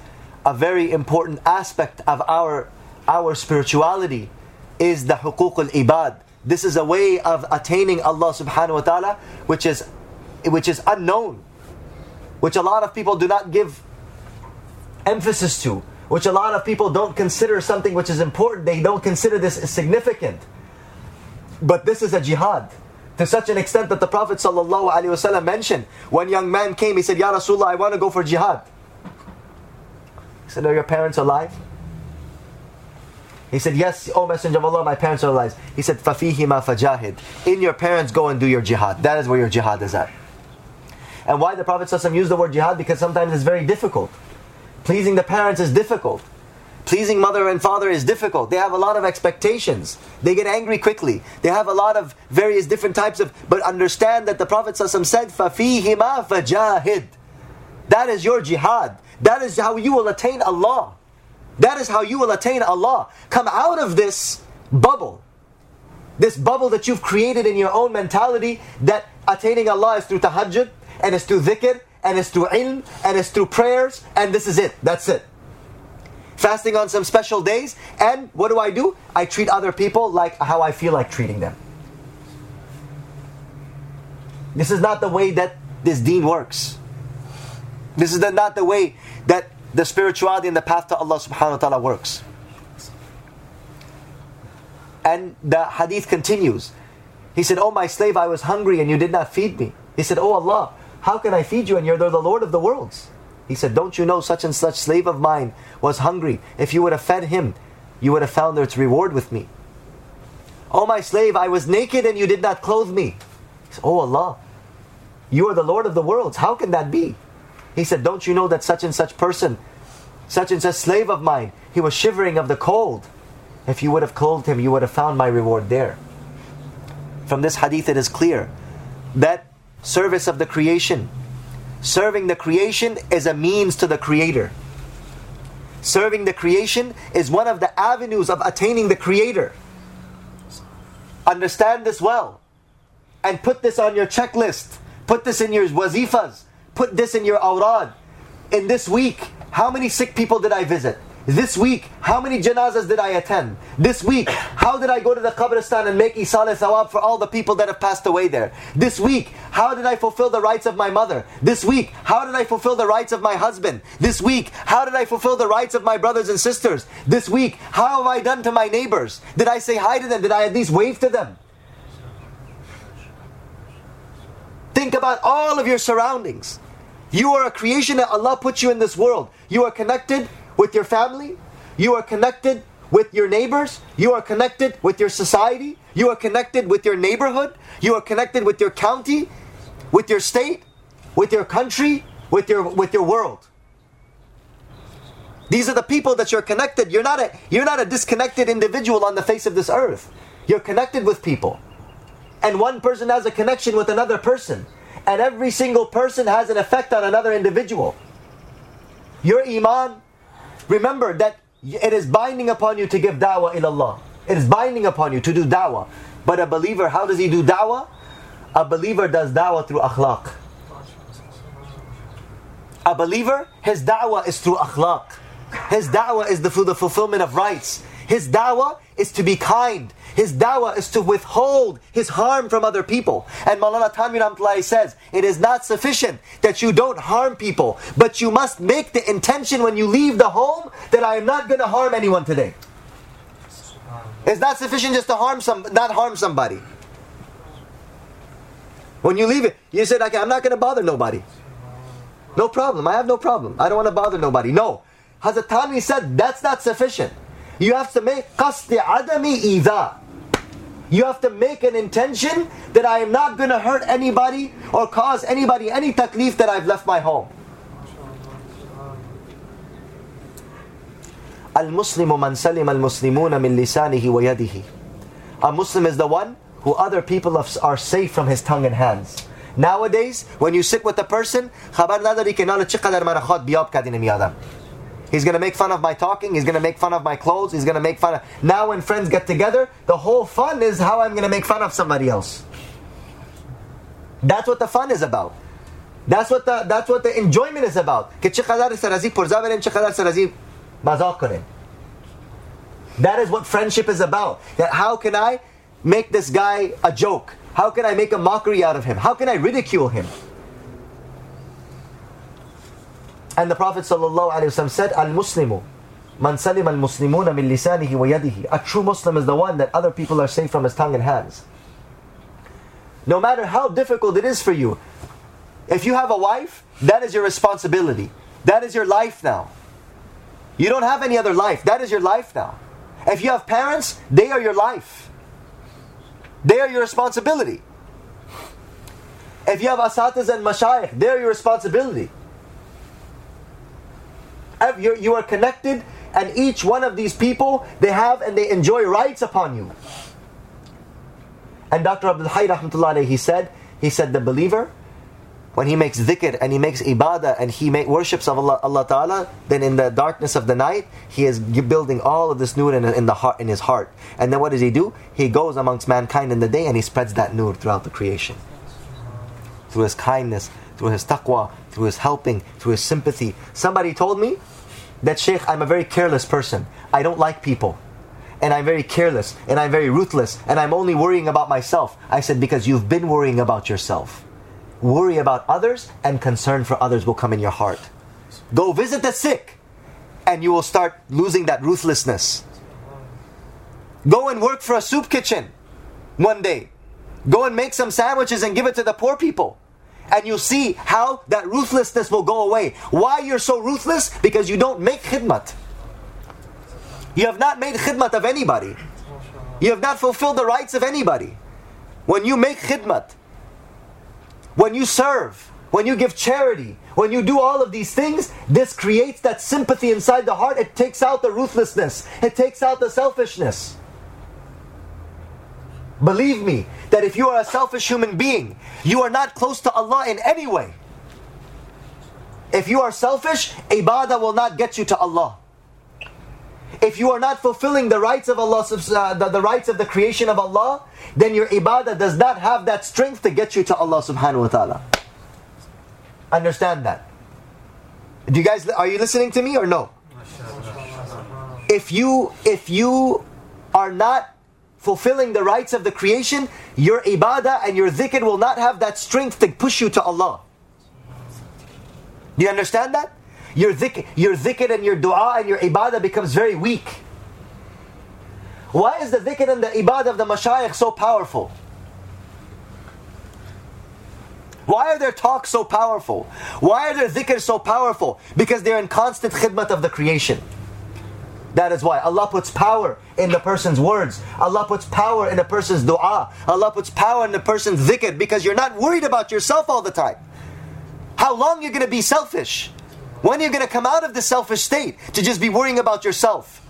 a very important aspect of our, our spirituality is the huquq al-ibad. This is a way of attaining Allah subhanahu wa ta'ala which is which is unknown. Which a lot of people do not give emphasis to. Which a lot of people don't consider something which is important. They don't consider this significant. But this is a jihad. To such an extent that the Prophet ﷺ mentioned, one young man came, he said, Ya Rasulullah, I want to go for jihad. He said, Are your parents alive? He said, Yes, O Messenger of Allah, my parents are alive. He said, Fafihima fajahid. In your parents, go and do your jihad. That is where your jihad is at. And why the Prophet ﷺ used the word jihad? Because sometimes it's very difficult Pleasing the parents is difficult. Pleasing mother and father is difficult. They have a lot of expectations. They get angry quickly. They have a lot of various different types of. But understand that the Prophet said, "Fafihima fajahid." That is your jihad. That is how you will attain Allah. That is how you will attain Allah. Come out of this bubble. This bubble that you've created in your own mentality that attaining Allah is through tahajjud and it's through dhikr and it's through ilm and it's through prayers and this is it. That's it fasting on some special days, and what do I do? I treat other people like how I feel like treating them. This is not the way that this deen works. This is the, not the way that the spirituality and the path to Allah subhanahu wa ta'ala works. And the hadith continues. He said, Oh my slave, I was hungry and you did not feed me. He said, Oh Allah, how can I feed you and you're the Lord of the worlds? He said, Don't you know such and such slave of mine was hungry? If you would have fed him, you would have found its reward with me. Oh, my slave, I was naked and you did not clothe me. He said, Oh Allah, you are the Lord of the worlds. How can that be? He said, Don't you know that such and such person, such and such slave of mine, he was shivering of the cold. If you would have clothed him, you would have found my reward there. From this hadith, it is clear that service of the creation Serving the creation is a means to the Creator. Serving the creation is one of the avenues of attaining the Creator. Understand this well and put this on your checklist. Put this in your wazifas. Put this in your awrad. In this week, how many sick people did I visit? This week, how many janazas did I attend? This week, how did I go to the Qabristan and make isal thawab for all the people that have passed away there? This week, how did I fulfill the rights of my mother? This week, how did I fulfill the rights of my husband? This week, how did I fulfill the rights of my brothers and sisters? This week, how have I done to my neighbors? Did I say hi to them? Did I at least wave to them? Think about all of your surroundings. You are a creation that Allah put you in this world. You are connected with your family, you are connected with your neighbors, you are connected with your society, you are connected with your neighborhood, you are connected with your county, with your state, with your country, with your with your world. These are the people that you're connected. You're not a you're not a disconnected individual on the face of this earth. You're connected with people. And one person has a connection with another person. And every single person has an effect on another individual. Your iman Remember that it is binding upon you to give da'wah in Allah. It is binding upon you to do da'wah. But a believer, how does he do da'wah? A believer does da'wah through akhlaq. A believer, his da'wah is through akhlaq. His da'wah is the, through the fulfillment of rights. His da'wah is to be kind. His dawah is to withhold his harm from other people. And Thanvi Rahmatullahi says, it is not sufficient that you don't harm people, but you must make the intention when you leave the home that I am not going to harm anyone today. It's not sufficient just to harm some, not harm somebody. When you leave it, you said, okay, I'm not going to bother nobody. No problem. I have no problem. I don't want to bother nobody. No. Hazrat Thanvi said, that's not sufficient. You have to make qasdi adami idha. You have to make an intention that I am not going to hurt anybody or cause anybody any taklif that I've left my home. Al-Muslimu man salim al-Muslimuna min lisanihi wa yadihi. A Muslim is the one who other people are safe from his tongue and hands. Nowadays, when you sit with a person, خبر نداری که نال چقدر من خود بیاب کردین میادم. He's going to make fun of my talking. He's going to make fun of my clothes. He's going to make fun of. Now, when friends get together, the whole fun is how I'm going to make fun of somebody else. That's what the fun is about. That's what the that's what the enjoyment is about. That is what friendship is about. That how can I make this guy a joke? How can I make a mockery out of him? How can I ridicule him? And the Prophet ﷺ said, Al Muslimu, Man salim al Muslimuna min lisanihi wa yadihi. A true Muslim is the one that other people are safe from his tongue and hands. No matter how difficult it is for you, if you have a wife, that is your responsibility. That is your life now. You don't have any other life. That is your life now. If you have parents, they are your life. They are your responsibility. If you have asatas and mashayikh, they are your responsibility. You are connected, and each one of these people, they have and they enjoy rights upon you. And Dr. Abdul Hayy rahmatullah he said, he said the believer, when he makes dhikr and he makes ibadah and he make, worships of Allah, Allah Ta'ala, then in the darkness of the night, he is building all of this nur in, in, the heart, in his heart. And then what does he do? He goes amongst mankind in the day and he spreads that nur throughout the creation. Through his kindness, through his taqwa, through his helping, through his sympathy. Somebody told me that, Sheikh, I'm a very careless person. I don't like people and I'm very careless and I'm very ruthless and I'm only worrying about myself. I said, because you've been worrying about yourself worry about others, and concern for others will come in your heart. Go visit the sick, and you will start losing that ruthlessness. Go and work for a soup kitchen one day. Go and make some sandwiches and give it to the poor people. And you'll see how that ruthlessness will go away. Why you're so ruthless? Because you don't make khidmat. You have not made khidmat of anybody. You have not fulfilled the rights of anybody. When you make khidmat, when you serve, when you give charity, when you do all of these things, this creates that sympathy inside the heart. It takes out the ruthlessness, it takes out the selfishness. Believe me that if you are a selfish human being, you are not close to Allah in any way. If you are selfish, ibadah will not get you to Allah. If you are not fulfilling the rights of Allah, uh, the, the rights of the creation of Allah, then your ibadah does not have that strength to get you to Allah subhanahu wa ta'ala. Understand that. Do you guys are you listening to me or no? If you if you are not fulfilling the rights of the creation, your ibadah and your dhikr will not have that strength to push you to Allah. Do you understand that? Your dhikr, your dhikr and your dua and your ibadah becomes very weak. Why is the dhikr and the ibadah of the mashayikh so powerful? Why are their talks so powerful? Why are their dhikr so powerful? Because they're in constant khidmat of the creation. That is why Allah puts power in the person's words. Allah puts power in a person's dua. Allah puts power in the person's dhikr because you're not worried about yourself all the time. How long you're you going to be selfish? When are you going to come out of the selfish state to just be worrying about yourself?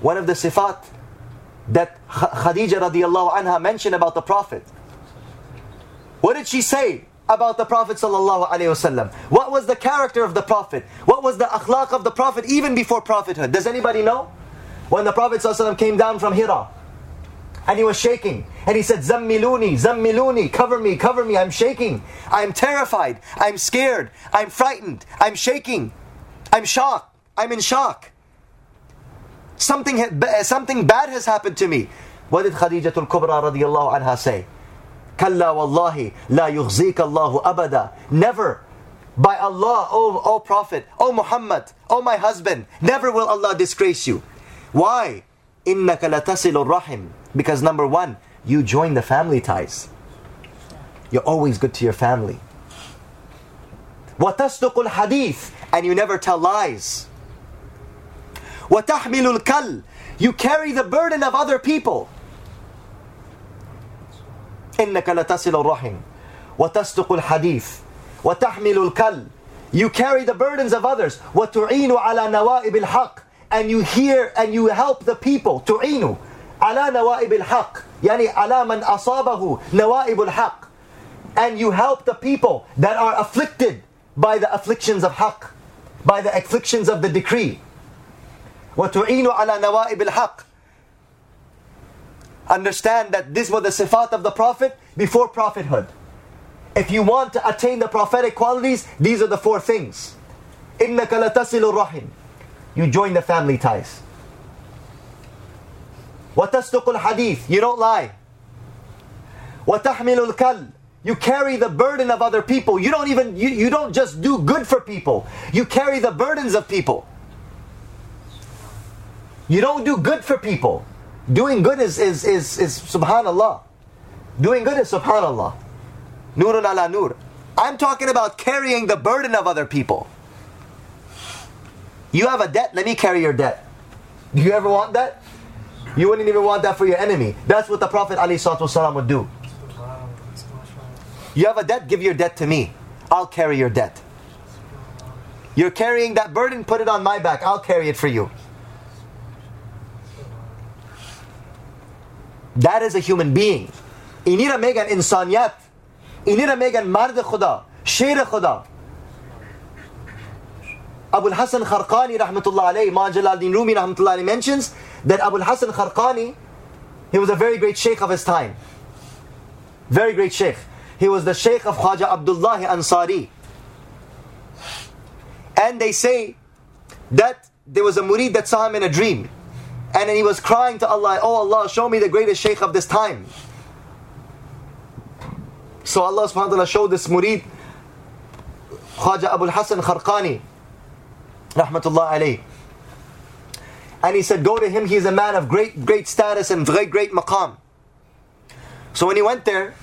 One of the sifat that Khadija radiallahu anha mentioned about the Prophet. What did she say about the Prophet wasallam? What was the character of the Prophet? What was the akhlaq of the Prophet even before prophethood? Does anybody know? When the Prophet sallallahu came down from Hira and he was shaking and he said, Zammiluni, Zammiluni, cover me, cover me, I'm shaking. I'm terrified. I'm scared. I'm frightened. I'm shaking. I'm shocked. I'm in shock. Something, something bad has happened to me. What did Khadija al-Kubra radiallahu anha say? Kalla wallahi la yughzika Allahu abada. Never. By Allah, O, o Prophet, O Muhammad, O my husband, never will Allah disgrace you. Why? إِنَّكَ لَتَصِلُ rahim. Because number one, you join the family ties. You're always good to your family. وَتَصْدُقُ الْحَدِيثِ And you never tell lies. وَتَحْمِلُ الْكَلْ You carry the burden of other people. إِنَّكَ لَتَصِلُ الرَّحِمِ وَتَصْدُقُ الْحَدِيثِ وَتَحْمِلُ الْكَلْ You carry the burdens of others. وَتُعِينُ عَلَى نَوَائِبِ الْحَقِّ And you hear and you help the people. تُعِينُ على نوائب الحق يعني على من أصابه نوائب الحق and you help the people that are afflicted by the afflictions of haqq by the afflictions of the decree وتعين على نوائب الحق understand that this was the sifat of the prophet before prophethood if you want to attain the prophetic qualities these are the four things إنك لتصل الرحم you join the family ties وَتَسْتُقُ الْحَدِيث You don't lie. وَتَحْمِلُ الْكَلْ You carry the burden of other people. You don't even, you, you don't just do good for people. You carry the burdens of people. You don't do good for people. Doing good is, is, is, is subhanallah. Doing good is subhanallah. Nurun ala nur. I'm talking about carrying the burden of other people. You have a debt, let me carry your debt. Do you ever want that? You wouldn't even want that for your enemy. That's what the Prophet ﷺ would do. You have a debt, give your debt to me. I'll carry your debt. You're carrying that burden, put it on my back. I'll carry it for you. That is a human being. Inira megan insaniyat. Inira megan mard khuda, sher khuda. Abu Hassan Kharqani rahmatullah alayhi, Ma Jalaluddin Rumi rahmatullah alayhi mentions that Abu Hassan Kharqani, he was a very great sheikh of his time. Very great sheikh. He was the sheikh of Khaja Abdullah Ansari. And they say that there was a murid that saw him in a dream. And then he was crying to Allah, Oh Allah, show me the greatest sheikh of this time. So Allah subhanahu wa ta'ala showed this murid, Khaja Abu Hassan Kharqani, rahmatullah alayh. And he said, Go to him, he's a man of great, great status and great, great maqam. So when he went there,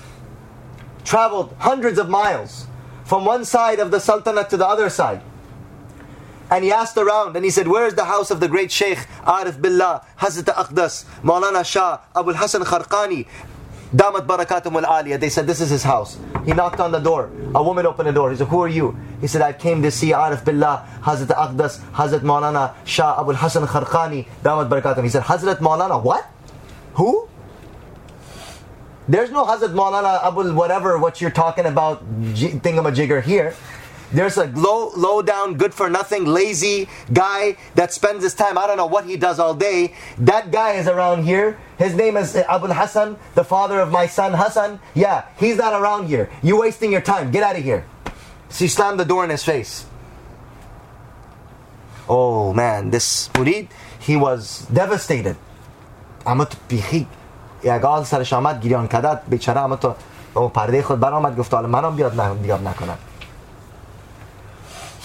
traveled hundreds of miles from one side of the Sultanate to the other side. And he asked around and he said, Where is the house of the great Sheikh Arif Billah, Hazrat Aqdas, Maulana Shah, Abu Hassan Kharqani, Damat Barakatum al Aliyah. They said, This is his house. He knocked on the door. A woman opened the door. He said, Who are you? He said, I came to see Arif Billah, Hazrat Aqdas, Hazrat Maulana Shah, Abu Hassan Kharqani, Damat Barakatum. He said, Hazrat Maulana, what? Who? There's no Hazrat Maulana Abu whatever what you're talking about thingamajigger here. There's a low, low down, good for nothing, lazy guy that spends his time. I don't know what he does all day. That guy is around here. His name is Abu Hassan, the father of my son Hassan. Yeah, he's not around here. You're wasting your time. Get out of here. So he slammed the door in his face. Oh man, this murid, he was devastated. اما تو بیخی یگال سرش آمد گریان کدت بیچاره اما تو او پرده خود برآمد گفت حالا منم بیاد بیاد نکنم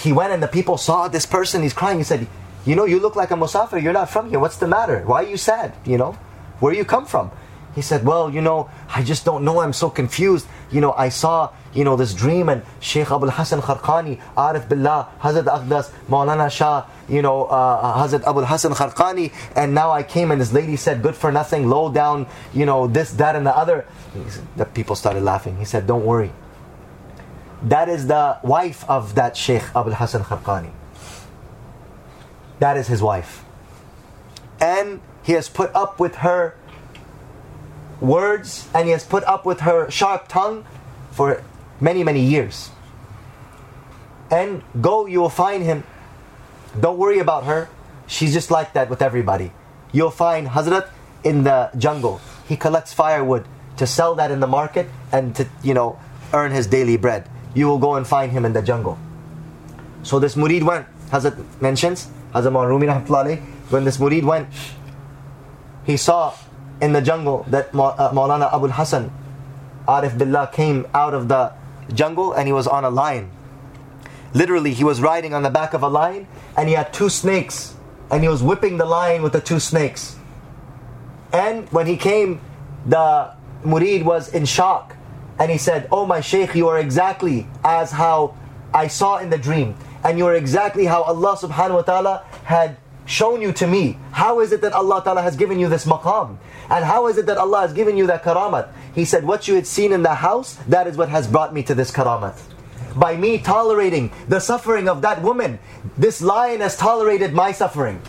he went and the people saw this person, he's crying. He said, You know, you look like a Musafir, you're not from here. What's the matter? Why are you sad? You know, where you come from? He said, Well, you know, I just don't know. I'm so confused. You know, I saw, you know, this dream and Sheikh Abul Hassan Kharqani, Arif Billah, Hazrat Aqdas, Maulana Shah, you know, uh, Hazrat Abul Hassan Kharqani, and now I came and this lady said, Good for nothing, low down, you know, this, that, and the other. Said, the people started laughing. He said, Don't worry. That is the wife of that Sheikh Abul Hassan Kharqani. That is his wife. And he has put up with her words and he has put up with her sharp tongue for many, many years. And go, you will find him. Don't worry about her. She's just like that with everybody. You'll find Hazrat in the jungle. He collects firewood to sell that in the market and to, you know, earn his daily bread you will go and find him in the jungle. So this murid went, Hazrat mentions, Hazrat Rumi when this murid went, he saw in the jungle that uh, Maulana Abul Hassan, Arif Billah, came out of the jungle and he was on a lion. Literally, he was riding on the back of a lion and he had two snakes and he was whipping the lion with the two snakes. And when he came, the murid was in shock and he said, Oh, my Shaykh, you are exactly as how I saw in the dream. And you are exactly how Allah subhanahu wa ta'ala had shown you to me. How is it that Allah ta'ala has given you this maqam? And how is it that Allah has given you that karamat? He said, What you had seen in the house, that is what has brought me to this karamat. By me tolerating the suffering of that woman, this lion has tolerated my suffering.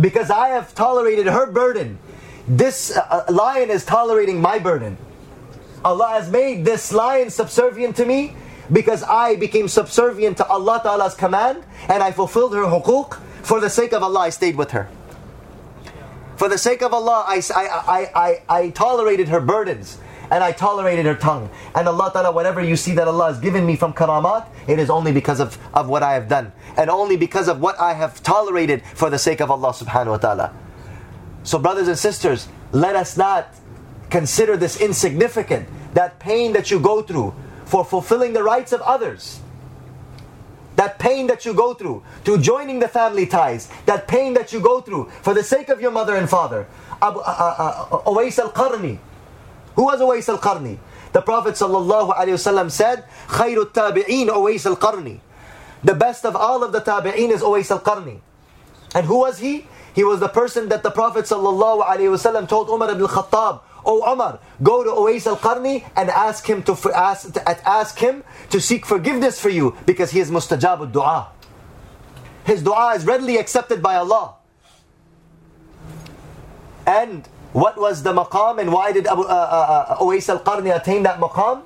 Because I have tolerated her burden, this uh, lion is tolerating my burden. Allah has made this lion subservient to me because I became subservient to Allah Ta'ala's command and I fulfilled her hukuk. For the sake of Allah, I stayed with her. For the sake of Allah, I, I, I, I, tolerated her burdens and I tolerated her tongue. And Allah Ta'ala, whatever you see that Allah has given me from karamat, it is only because of, of what I have done. And only because of what I have tolerated for the sake of Allah subhanahu wa ta'ala. So brothers and sisters, let us not consider this insignificant, that pain that you go through for fulfilling the rights of others. That pain that you go through to joining the family ties, that pain that you go through for the sake of your mother and father. Abu, uh, uh, uh Uwais al-Qarni. Who was Uwais al-Qarni? The Prophet ﷺ said, خَيْرُ التَّابِعِينَ Uwais al-Qarni. The best of all of the tabi'een is Uwais al-Qarni. And who was he? He was the person that the Prophet ﷺ told Umar ibn Khattab, Oh Umar, go to Uwais al-Qarni and ask him to ask, ask him to seek forgiveness for you because he is mustajab al-du'a. His dua is readily accepted by Allah. And what was the maqam and why did Abu, uh, uh, uh, Uwais al-Qarni attain that maqam?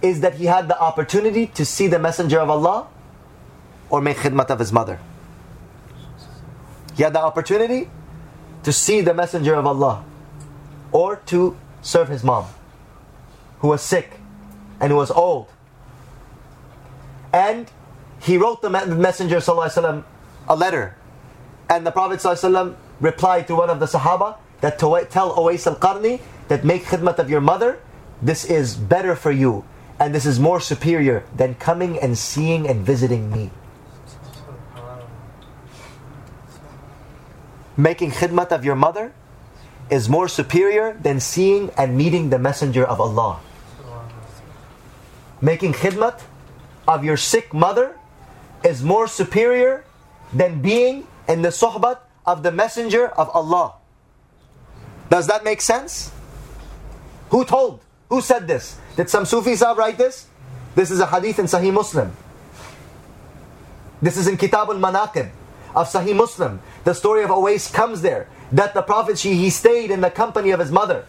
Is that he had the opportunity to see the Messenger of Allah or make khidmat of his mother. He had the opportunity to see the Messenger of Allah or to serve his mom, who was sick and who was old. And he wrote the Messenger وسلم, a letter. And the Prophet وسلم, replied to one of the Sahaba that to tell Uwais al Qarni that make khidmat of your mother, this is better for you and this is more superior than coming and seeing and visiting me. Making khidmat of your mother is more superior than seeing and meeting the Messenger of Allah. Making khidmat of your sick mother is more superior than being in the sohbat of the Messenger of Allah. Does that make sense? Who told? Who said this? Did some Sufi Sahib write this? This is a hadith in Sahih Muslim. This is in Kitab al-Manaqib of Sahih Muslim. The story of Uwais comes there that the Prophet, he stayed in the company of his mother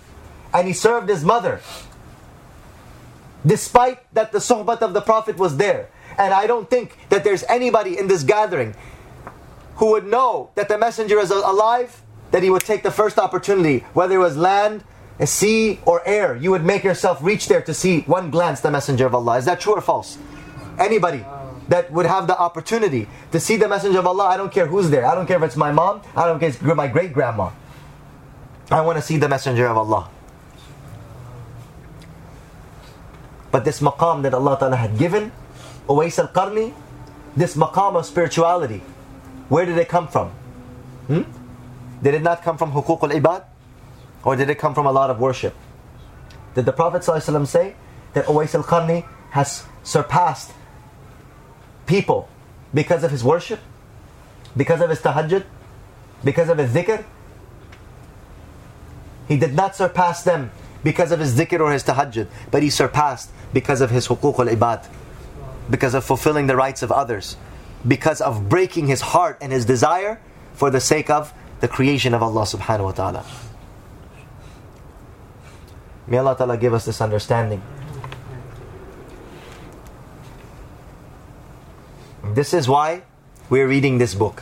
and he served his mother. Despite that the sohbat of the Prophet was there. And I don't think that there's anybody in this gathering who would know that the messenger is alive, that he would take the first opportunity, whether it was land, sea, or air. You would make yourself reach there to see one glance the messenger of Allah. Is that true or false? Anybody that would have the opportunity to see the Messenger of Allah, I don't care who's there. I don't care if it's my mom, I don't care if it's my great grandma. I want to see the Messenger of Allah. But this maqam that Allah Ta'ala had given, Uwais al Qarni, this maqam of spirituality, where did it come from? Hmm? Did it not come from huquq al ibad? Or did it come from a lot of worship? Did the Prophet say that Uwais al Qarni has surpassed people because of his worship, because of his tahajjud, because of his dhikr. He did not surpass them because of his dhikr or his tahajjud, but he surpassed because of his huquq al-ibad, because of fulfilling the rights of others, because of breaking his heart and his desire for the sake of the creation of Allah subhanahu wa ta'ala. May Allah ta'ala give us this understanding. This is why we're reading this book.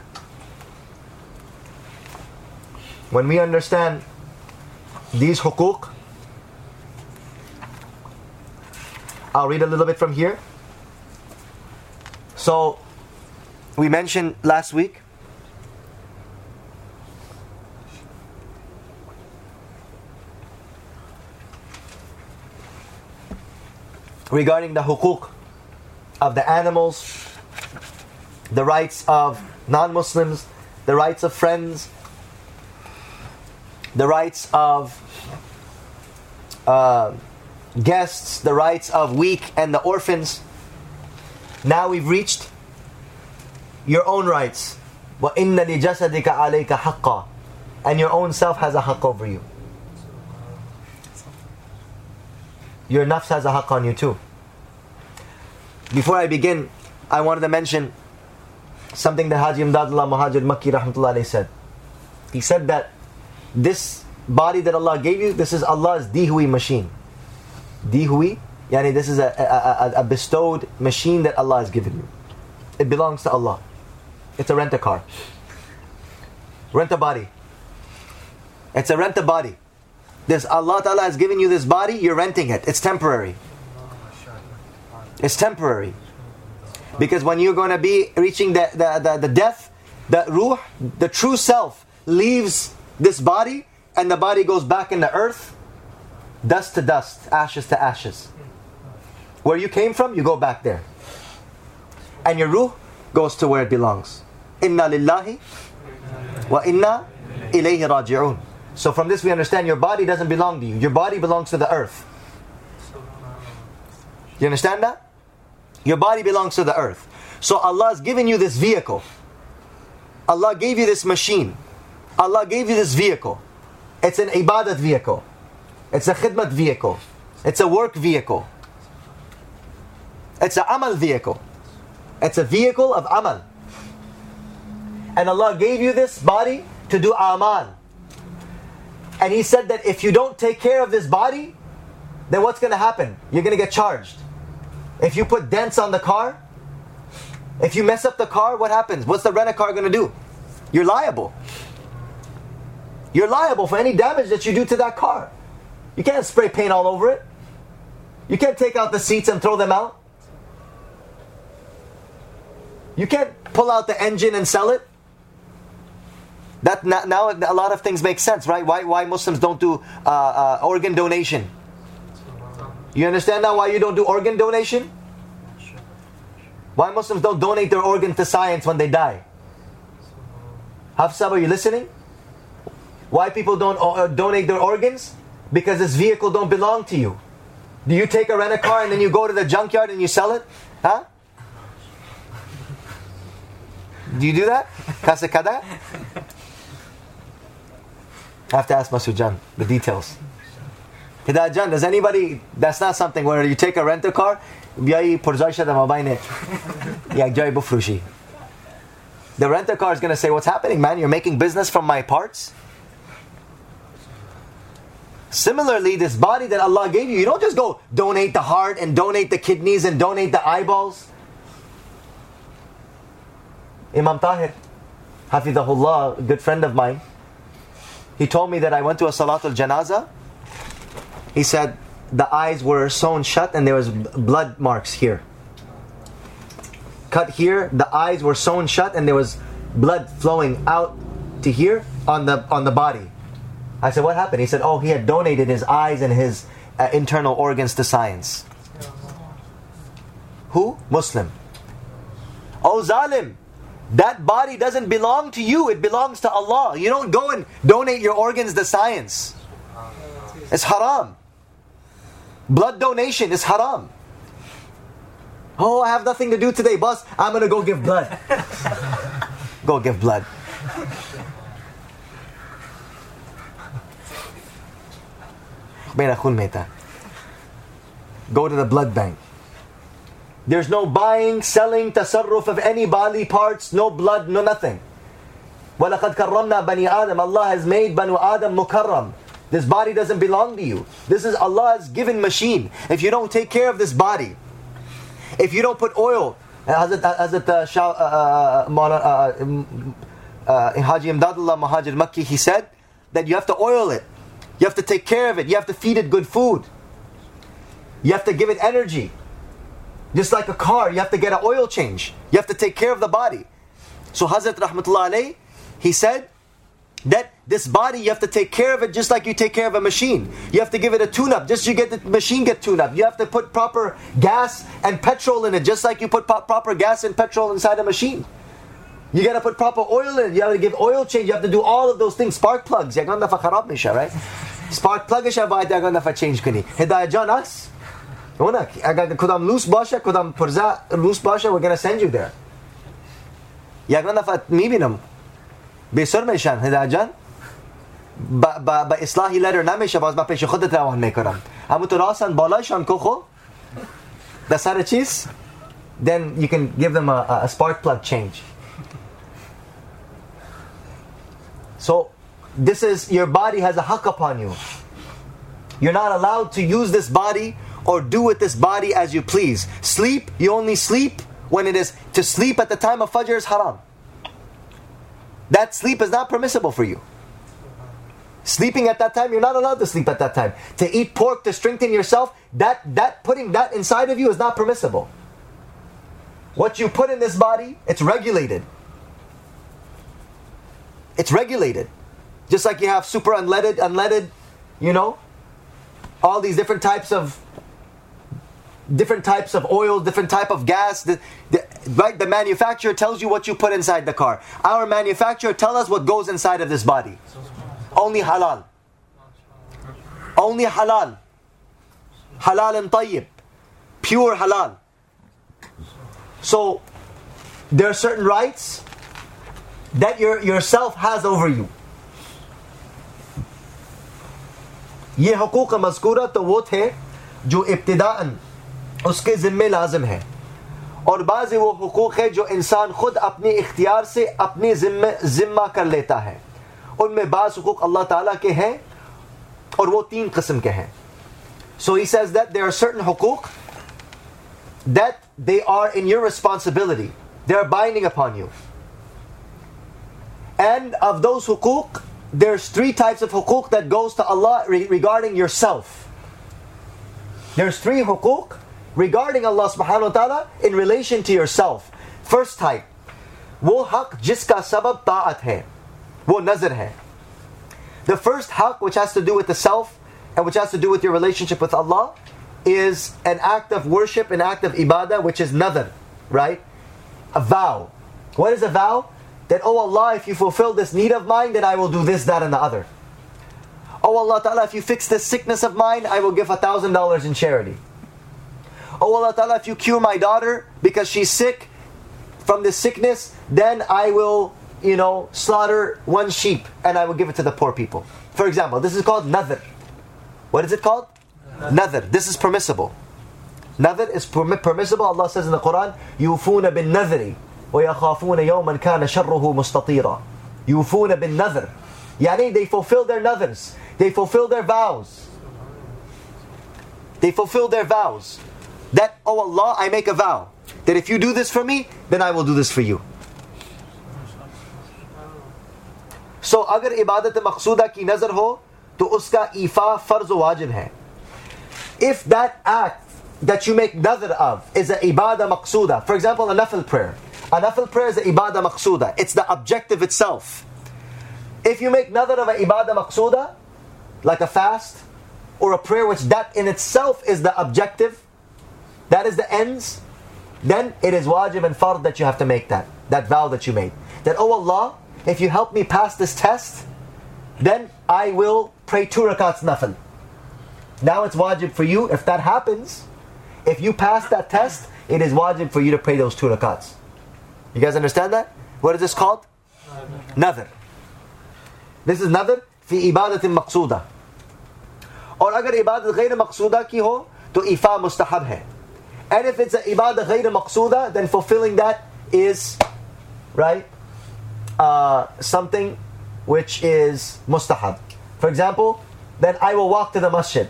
When we understand these hukuk, I'll read a little bit from here. So, we mentioned last week regarding the hukuk of the animals the rights of non Muslims, the rights of friends, the rights of uh, guests, the rights of weak and the orphans. Now we've reached your own rights. وَإِنَّ لِجَسَدِكَ عَلَيْكَ حَقًّا And your own self has a haqq over you. Your nafs has a haqq on you too. Before I begin, I wanted to mention something that Haji Imdadullah Muhajir Makki rahmatullah said. He said that this body that Allah gave you, this is Allah's dihui machine. Dihui, yani this is a, a, a, a bestowed machine that Allah has given you. It belongs to Allah. It's a rent a car. Rent a body. It's a rent a body. This Allah Ta'ala has given you this body, you're renting it. It's temporary. It's temporary. Because when you're going to be reaching the, the, the, the death, the ruh, the true self, leaves this body and the body goes back in the earth, dust to dust, ashes to ashes. Where you came from, you go back there. And your ruh goes to where it belongs. Inna lillahi wa inna ilayhi raji'un. So from this we understand your body doesn't belong to you. Your body belongs to the earth. You understand that? Your body belongs to the earth. So Allah has given you this vehicle. Allah gave you this machine. Allah gave you this vehicle. It's an ibadat vehicle. It's a khidmat vehicle. It's a work vehicle. It's an amal vehicle. It's a vehicle of amal. And Allah gave you this body to do amal. And He said that if you don't take care of this body, then what's going to happen? You're going to get charged. If you put dents on the car, if you mess up the car, what happens? What's the rent a car going to do? You're liable. You're liable for any damage that you do to that car. You can't spray paint all over it. You can't take out the seats and throw them out. You can't pull out the engine and sell it. That now a lot of things make sense, right? Why why Muslims don't do uh, uh, organ donation? You understand now why you don't do organ donation? Why Muslims don't donate their organ to science when they die? Hafsab, are you listening? Why people don't uh, donate their organs? Because this vehicle don't belong to you. Do you take a rent a car and then you go to the junkyard and you sell it? Huh? Do you do that? Casa kada? I have to ask Masud Jan the details. Hidayat Jan, does anybody, that's not something where you take a rental car, بیایی پرزای شده ما بین یک جای بفروشی. The rental car is going to say, what's happening man? You're making business from my parts? Similarly, this body that Allah gave you, you don't just go donate the heart and donate the kidneys and donate the eyeballs. Imam Tahir, Hafidahullah, a good friend of mine, he told me that I went to a Salatul Janaza. he said the eyes were sewn shut and there was blood marks here. Cut here, the eyes were sewn shut and there was blood flowing out to here on the on the body. I said, "What happened?" He said, "Oh, he had donated his eyes and his uh, internal organs to science." Who? Muslim. Oh, zalim. That body doesn't belong to you, it belongs to Allah. You don't go and donate your organs to science. It's haram. Blood donation is haram. Oh, I have nothing to do today, boss. I'm going to go give blood. [LAUGHS] go give blood. Go to the blood bank. There's no buying, selling, tasarruf of any body parts, no blood, no nothing. وَلَقَدْ كَرَّمْنَا بَنِي آدَمَ Allah has made Banu Adam mukarram. This body doesn't belong to you. This is Allah's given machine. If you don't take care of this body, if you don't put oil, Hazrat, Hazrat uh, Shah, uh, uh, uh, uh, Haji Imdadullah Muhajir Makki, he said that you have to oil it. You have to take care of it. You have to feed it good food. You have to give it energy. Just like a car, you have to get an oil change. You have to take care of the body. So Hazrat Rahmatullah alayhi, he said that this body, you have to take care of it just like you take care of a machine. You have to give it a tune up, just you get the machine get tuned up. You have to put proper gas and petrol in it, just like you put proper gas and petrol inside a machine. You gotta put proper oil in. You have to give oil change. You have to do all of those things. Spark plugs. Right? Spark plug isha change kuni. Hidayah jan us. Onak. Agar kudam loose basha, kudam purza loose we're gonna send you there. Yaganda fa mibinam. Besur meshan. Hidayah jan. با, با, با اصلاحی لتر نمیشه باز با پیش خودت روان میکنم اما تو راستن بالایشان که خو در سر چیز then you can give them a, a spark plug change so this is your body has a haq upon you you're not allowed to use this body or do with this body as you please. Sleep, you only sleep when it is to sleep at the time of Fajr is haram. That sleep is not permissible for you. Sleeping at that time, you're not allowed to sleep at that time. To eat pork to strengthen yourself, that that putting that inside of you is not permissible. What you put in this body, it's regulated. It's regulated. Just like you have super unleaded, unleaded, you know, all these different types of different types of oil, different type of gas. The, the, right, the manufacturer tells you what you put inside the car. Our manufacturer tell us what goes inside of this body. only halal. Only halal. Halal and tayyib. Pure halal. So there are certain rights that your yourself has over you. یہ حقوق مذکورہ تو وہ تھے جو ابتدا اس کے ذمے لازم ہیں اور بعض وہ حقوق ہے جو انسان خود اپنے اختیار سے اپنے ذمہ کر لیتا ہے उनमें बाज़ हकूक अल्लाह ताला के हैं और वो तीन किस्म के हैं So he says that there are certain hukuk that they are in your responsibility. They are binding upon you. And of those hukuk, there's three types of hukuk that goes to Allah re- regarding yourself. There's three hukuk regarding Allah subhanahu wa ta'ala in relation to yourself. First type, वो हक जिसका सबब ताअत है वो नजर है The first haq which has to do with the self and which has to do with your relationship with Allah is an act of worship, an act of ibadah, which is nadar, right? A vow. What is a vow? That, oh Allah, if you fulfill this need of mine, then I will do this, that, and the other. Oh Allah Ta'ala, if you fix this sickness of mine, I will give a thousand dollars in charity. Oh Allah Ta'ala, if you cure my daughter because she's sick from this sickness, then I will, you know, slaughter one sheep and I will give it to the poor people. For example, this is called nadr. What is it called? Nadr. This is permissible. Nadr is permi- permissible. Allah says in the Quran, يُوفُونَ بِالنَّذْرِ وَيَخَافُونَ يَوْمًا كَانَ شَرُّهُ مُسْتَطِيرًا يُوفُونَ بِالنَّذْرِ Yani they fulfill their nadrs. They fulfill their vows. They fulfill their vows. That, oh Allah, I make a vow. That if you do this for me, then I will do this for you. So अगर इबादत मकसूदा की नज़र हो तो उसका ईफा फर्ज वाजिब है if that act that you make nadr of is an ibadah maqsuda, for example, a nafil prayer. A nafil prayer is an ibadah maqsuda. It's the objective itself. If you make nadr of an ibadah maqsuda, like a fast or a prayer which that in itself is the objective, that is the ends, then it is wajib and fard that you have to make that, that vow that you made. That, oh Allah, if you help me pass this test, then I will pray two rakats nafil. Now it's wajib for you. If that happens, if you pass that test, it is wajib for you to pray those two rakats. You guys understand that? What is this called? Nadr. This is nadr fi ibadatin maqsuda. Or अगर ibadat ghayr Maqsooda ki ho, to ifa mustahab hai. And if it's इबादत गैर ghayr then then fulfilling that is right. uh, something which is mustahab for example then I will walk to the masjid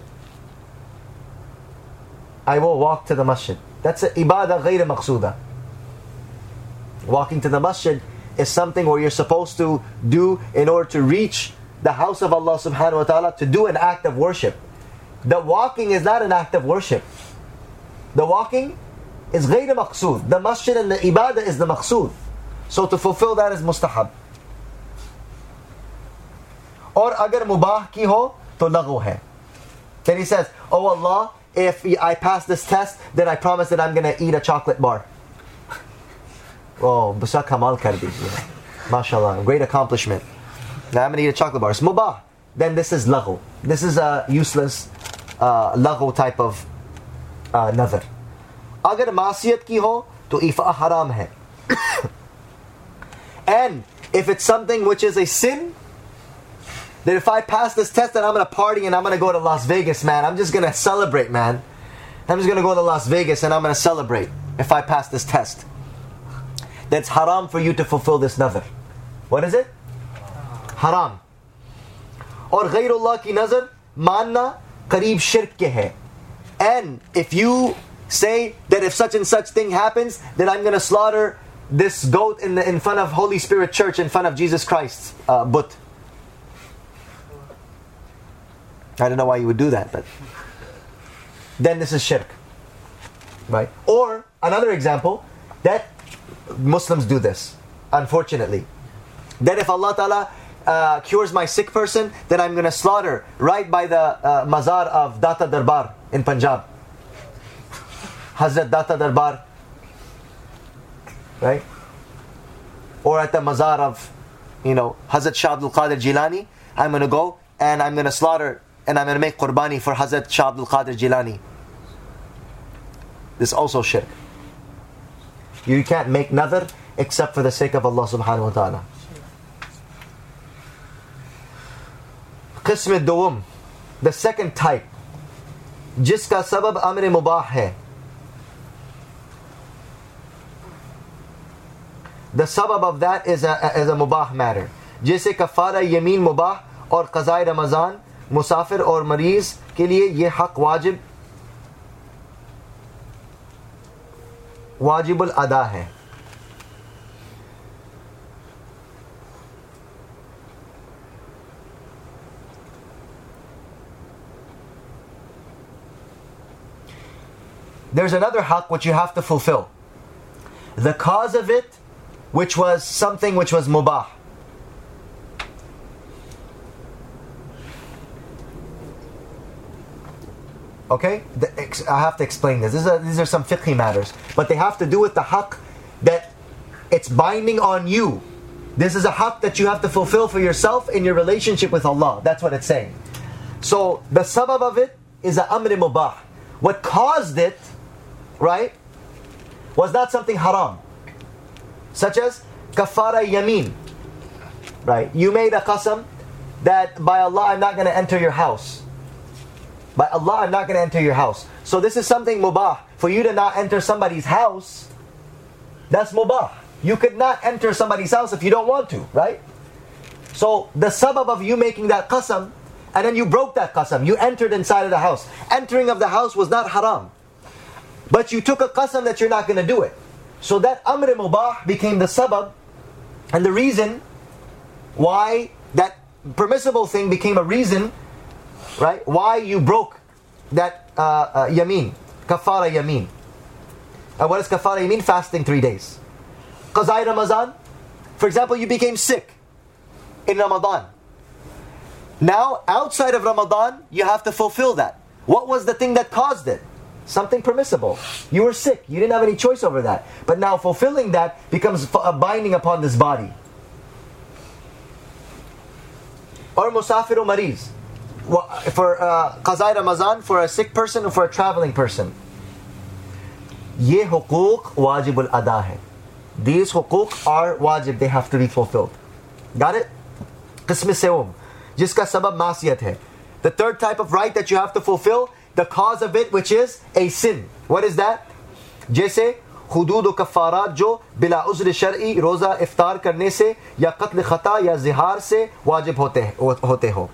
I will walk to the masjid that's an ibadah غير مقصودة walking to the masjid is something where you're supposed to do in order to reach the house of Allah subhanahu wa ta'ala to do an act of worship. The walking is not an act of worship. The walking is غير مقصود. The masjid and the ibadah is the maqsood. So to fulfill that is mustahab. और अगर मुबाह की हो तो लघु है. Then he says, Oh Allah, if I pass this test, then I promise that I'm going to eat a chocolate bar. [LAUGHS] Oh, busa kamal kar di. MashaAllah, great accomplishment. Now I'm going to eat a chocolate bar. It's mubah. Then this is laghu. This is a useless uh, laghu type of uh, nazar. अगर मासियत की हो तो इफा haram है. [COUGHS] and if it's something which is a sin, that if I pass this test, then I'm going to party and I'm going to go to Las Vegas, man. I'm just going to celebrate, man. I'm just going to go to Las Vegas and I'm going to celebrate if I pass this test. That's haram for you to fulfill this nazar. What is it? Haram. और गैरुल्लाह की नजर मानना करीब शिरक के है and if you say that if such and such thing happens then I'm going to slaughter this goat in, the, in front of Holy Spirit Church in front of Jesus Christ's uh, but I don't know why you would do that but then this is shirk right or another example that Muslims do this unfortunately that if Allah Ta'ala uh, cures my sick person, then I'm going to slaughter right by the uh, mazar of Data Darbar in Punjab. Hazrat Data Darbar Right? Or at the mazar of, you know, Hazrat Shah Abdul Qadir Jilani. I'm going to go and I'm going to slaughter and I'm going to make qurbani for Hazrat Shah Abdul Qadir Jilani. This is also shirk. You can't make nadr except for the sake of Allah subhanahu wa ta'ala. قسم الدوم the second type जिसका सबब अमर मुबाह है the sabab of that is a, is a mubah matter जैसे कफ़ारा यमीन मुबाह और क़ज़ाए रमज़ान मुसाफिर और मरीज़ के लिए ये हक वाजिब वाजिबुल अदा है There's another haq which you have to fulfill. The cause of it, which was something which was mubah. Okay? The, I have to explain this. These are, these are some fiqhi matters. But they have to do with the haq that it's binding on you. This is a haq that you have to fulfill for yourself in your relationship with Allah. That's what it's saying. So the sabab of it is a amr mubah. What caused it, right, was not something haram. Such as kafara yamin. Right? You made a qasam that by Allah I'm not going to enter your house. By Allah, I'm not going to enter your house. So this is something mubah. For you to not enter somebody's house, that's mubah. You could not enter somebody's house if you don't want to, right? So the sabab of you making that qasam, and then you broke that qasam, you entered inside of the house. Entering of the house was not haram. But you took a qasam that you're not going to do it. So that amr mubah became the sabab, and the reason why that permissible thing became a reason right? Why you broke that uh, uh, yameen, kafara yameen. And what does kafara yameen? Fasting three days. Qazai Ramadan, for example, you became sick in Ramadan. Now, outside of Ramadan, you have to fulfill that. What was the thing that caused it? something permissible. You were sick, you didn't have any choice over that. But now fulfilling that becomes a uh, binding upon this body. Or musafiru mariz. For uh, qazai Ramazan, for a sick person or for a traveling person. Ye hukuk wajibul ada. These hukuk are wajib, they have to be fulfilled. Got it? Qism seum, jiska sabab masiyat hai. The third type of right that you have to fulfill the cause of it which is a sin. What is that? जैसे हदूद कफ़ारात जो बिला उज़्र शर्ई रोज़ा इफ्तार करने से या कत्ल ख़ता या जिहार से वाजिब होते होते हो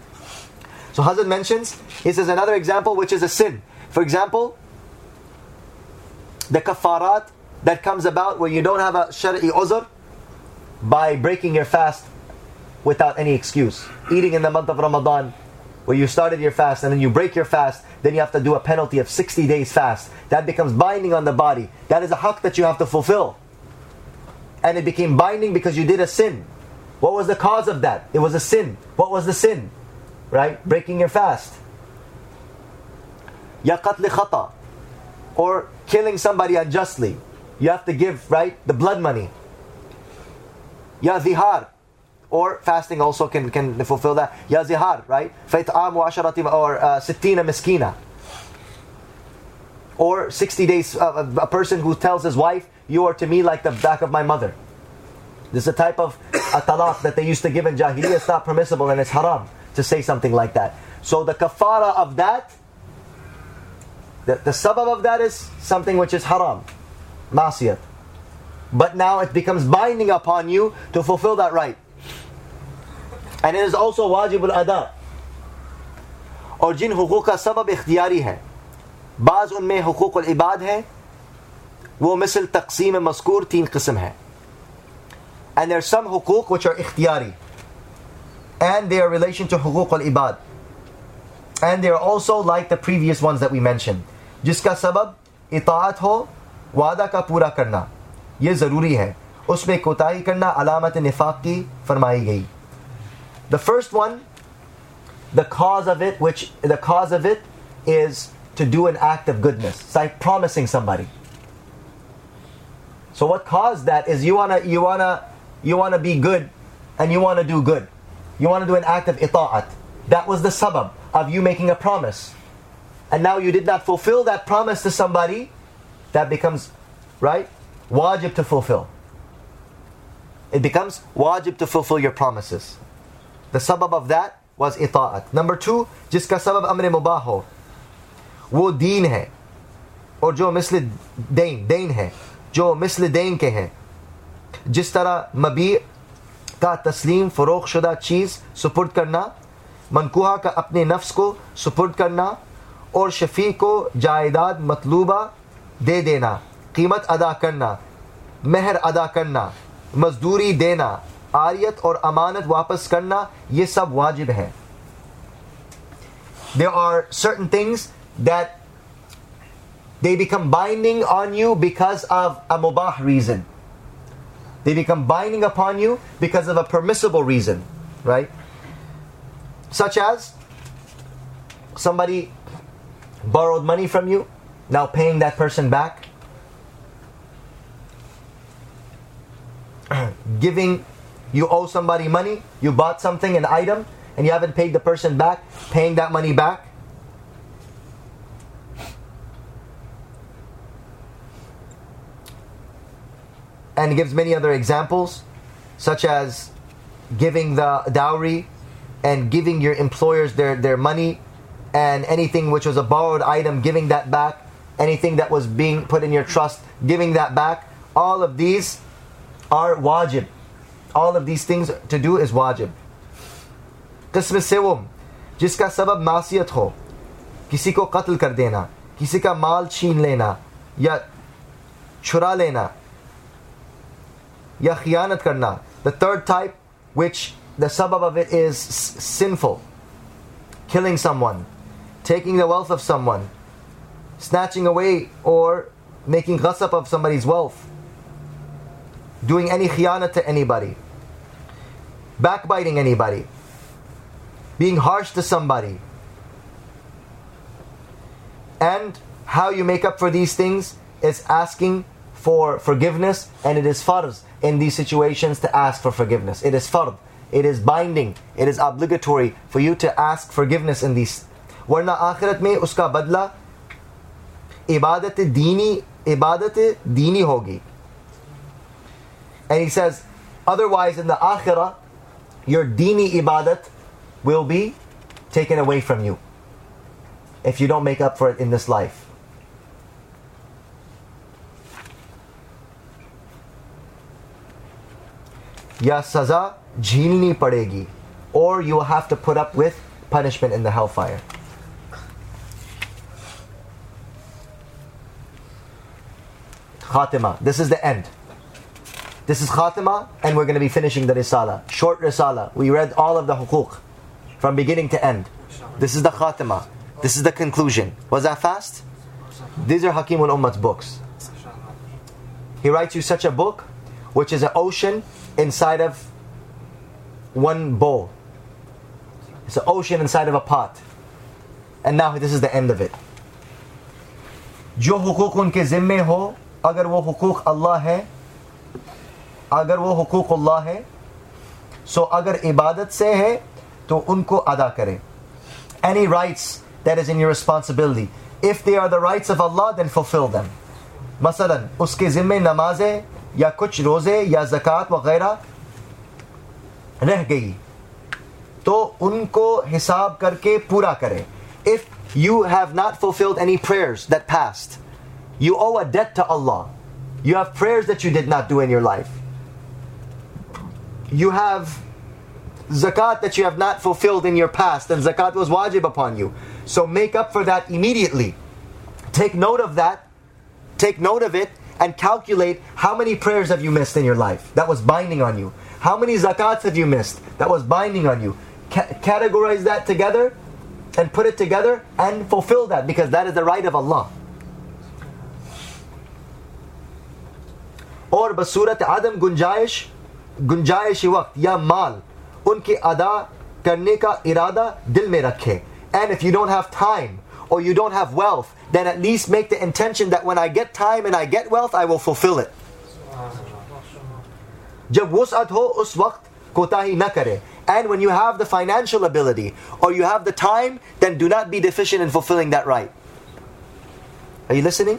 so Hazrat mentions, he says another example which is a sin. For example, the kafarat that comes about when you don't have a shari'i uzr by breaking your fast without any excuse. Eating in the month of Ramadan, where you started your fast and then you break your fast, then you have to do a penalty of 60 days fast. That becomes binding on the body. That is a haq that you have to fulfill. And it became binding because you did a sin. What was the cause of that? It was a sin. What was the sin? right? Breaking your fast. Ya qatl khata. Or killing somebody unjustly. You have to give, right, the blood money. Ya zihar. Or fasting also can, can fulfill that. Ya zihar, right? Fayt'am wa asharatim or uh, sittina miskina. Or 60 days, uh, a person who tells his wife, you are to me like the back of my mother. This is a type of a talaq that they used to give in Jahiliyyah. It's not permissible and it's haram to say something like that. So the kafara of that, the, the sabab of that is something which is haram, masiyat. But now it becomes binding upon you to fulfill that right. And it is also wajib الادا اور جن حقوق کا سبب اختیاری ہے، بعض ان میں حقوق العباد ہیں، وہ مثل تقسیم مذکور تین قسم ہیں۔ And there are some حقوق which are اختیاری۔ And their relation to حقوق العباد۔ And they are also like the previous ones that we mentioned جس کا سبب اطاعت ہو، وعدہ کا پورا کرنا۔ یہ ضروری ہے۔ उसमें कोताही करना अलामत निफाक की फरमाई गई The first one, the cause of it, which the cause of it is to do an act of goodness. It's like promising somebody. So what caused that is you wanna you wanna you wanna be good and you wanna do good. You want to do an act of ita'at. That was the sabab of you making a promise. And now you did not fulfill that promise to somebody, that becomes, right, wajib to fulfill. it becomes wajib to fulfill your promises. The sabab of that was اطاعت number two جس کا سبب امر مباح ہو وہ دین ہے اور جو مثل دین دین ہے جو مثل دین کے ہیں جس طرح مبیع کا تسلیم فروغ شدہ چیز سپرد کرنا منقوہ کا اپنے نفس کو سپرد کرنا اور شفیع کو جائیداد مطلوبہ دے دینا قیمت ادا کرنا مہر ادا کرنا मजदूरी देना आरियत और अमानत वापस करना ये सब वाजिब है There are certain things that they become binding on you because of a mubah reason. They become binding upon you because of a permissible reason, right? Such as somebody borrowed money from you, now paying that person back. [CLEARS THROAT] Giving, you owe somebody money, you bought something, an item, and you haven't paid the person back, paying that money back. And he gives many other examples, such as giving the dowry and giving your employers their, their money and anything which was a borrowed item, giving that back, anything that was being put in your trust, giving that back. All of these are wajib. All of these things to do is wajib. किस्म सेवम जिसका सबब मासीत हो किसी को कत्ल कर देना किसी का माल छीन लेना या छुरा लेना या खियानत करना the third type which the sabab of it is sinful killing someone taking the wealth of someone snatching away or making ghasab of somebody's wealth doing any khiyana to anybody, backbiting anybody, being harsh to somebody. And how you make up for these things is asking for forgiveness, and it is farz in these situations to ask for forgiveness. It is farz. It is binding. It is obligatory for you to ask forgiveness in these. Warna akhirat mein uska badla ibadat dini ibadat dini hogi. And he says, otherwise in the akhirah, your dini ibadat will be taken away from you if you don't make up for it in this life. या सजा झीलनी पड़ेगी or you will have to put up with punishment in the hellfire. Khatima. This is the end. This is Khatima, and we're going to be finishing the Risala. Short Risala. We read all of the hukuk from beginning to end. This is the Khatima. This is the conclusion. Was that fast? These are Hakim al Ummat's books. He writes you such a book, which is an ocean inside of one bowl. It's an ocean inside of a pot. And now this is the end of it. जो हुकूक उनके ज़िम्मे हो अगर वो हुकूक अल्लाह है اگر وہ حقوق اللہ ہیں، سو اگر عبادت سے ہے تو ان کو ادا کریں۔ Any rights that is in your responsibility of they are the rights of Allah then fulfil them مثلا، اس کے ذمے نمازیں یا کچھ روزے یا زکوٰۃ وغیرہ رہ گئی، تو ان کو حساب کر کے پورا کریں۔ If you have not fulfilled any prayers that past you owe a debt Allah you have prayers that you did not do in your life you have zakat that you have not fulfilled in your past, and zakat was wajib upon you. So make up for that immediately. Take note of that, take note of it, and calculate how many prayers have you missed in your life that was binding on you. How many zakats have you missed that was binding on you? Categorize that together and put it together and fulfill that because that is the right of Allah. Or Basurat Adam Gunjayish, गुंजाइश वक्त या माल उनके अदा करने का इरादा दिल में रखें and if you don't have time or you don't have wealth then at least make the intention that when I get time and I get wealth I will fulfill it जब वसअत हो उस वक्त कोताही न करें and when you have the financial ability or you have the time then do not be deficient in fulfilling that right are you listening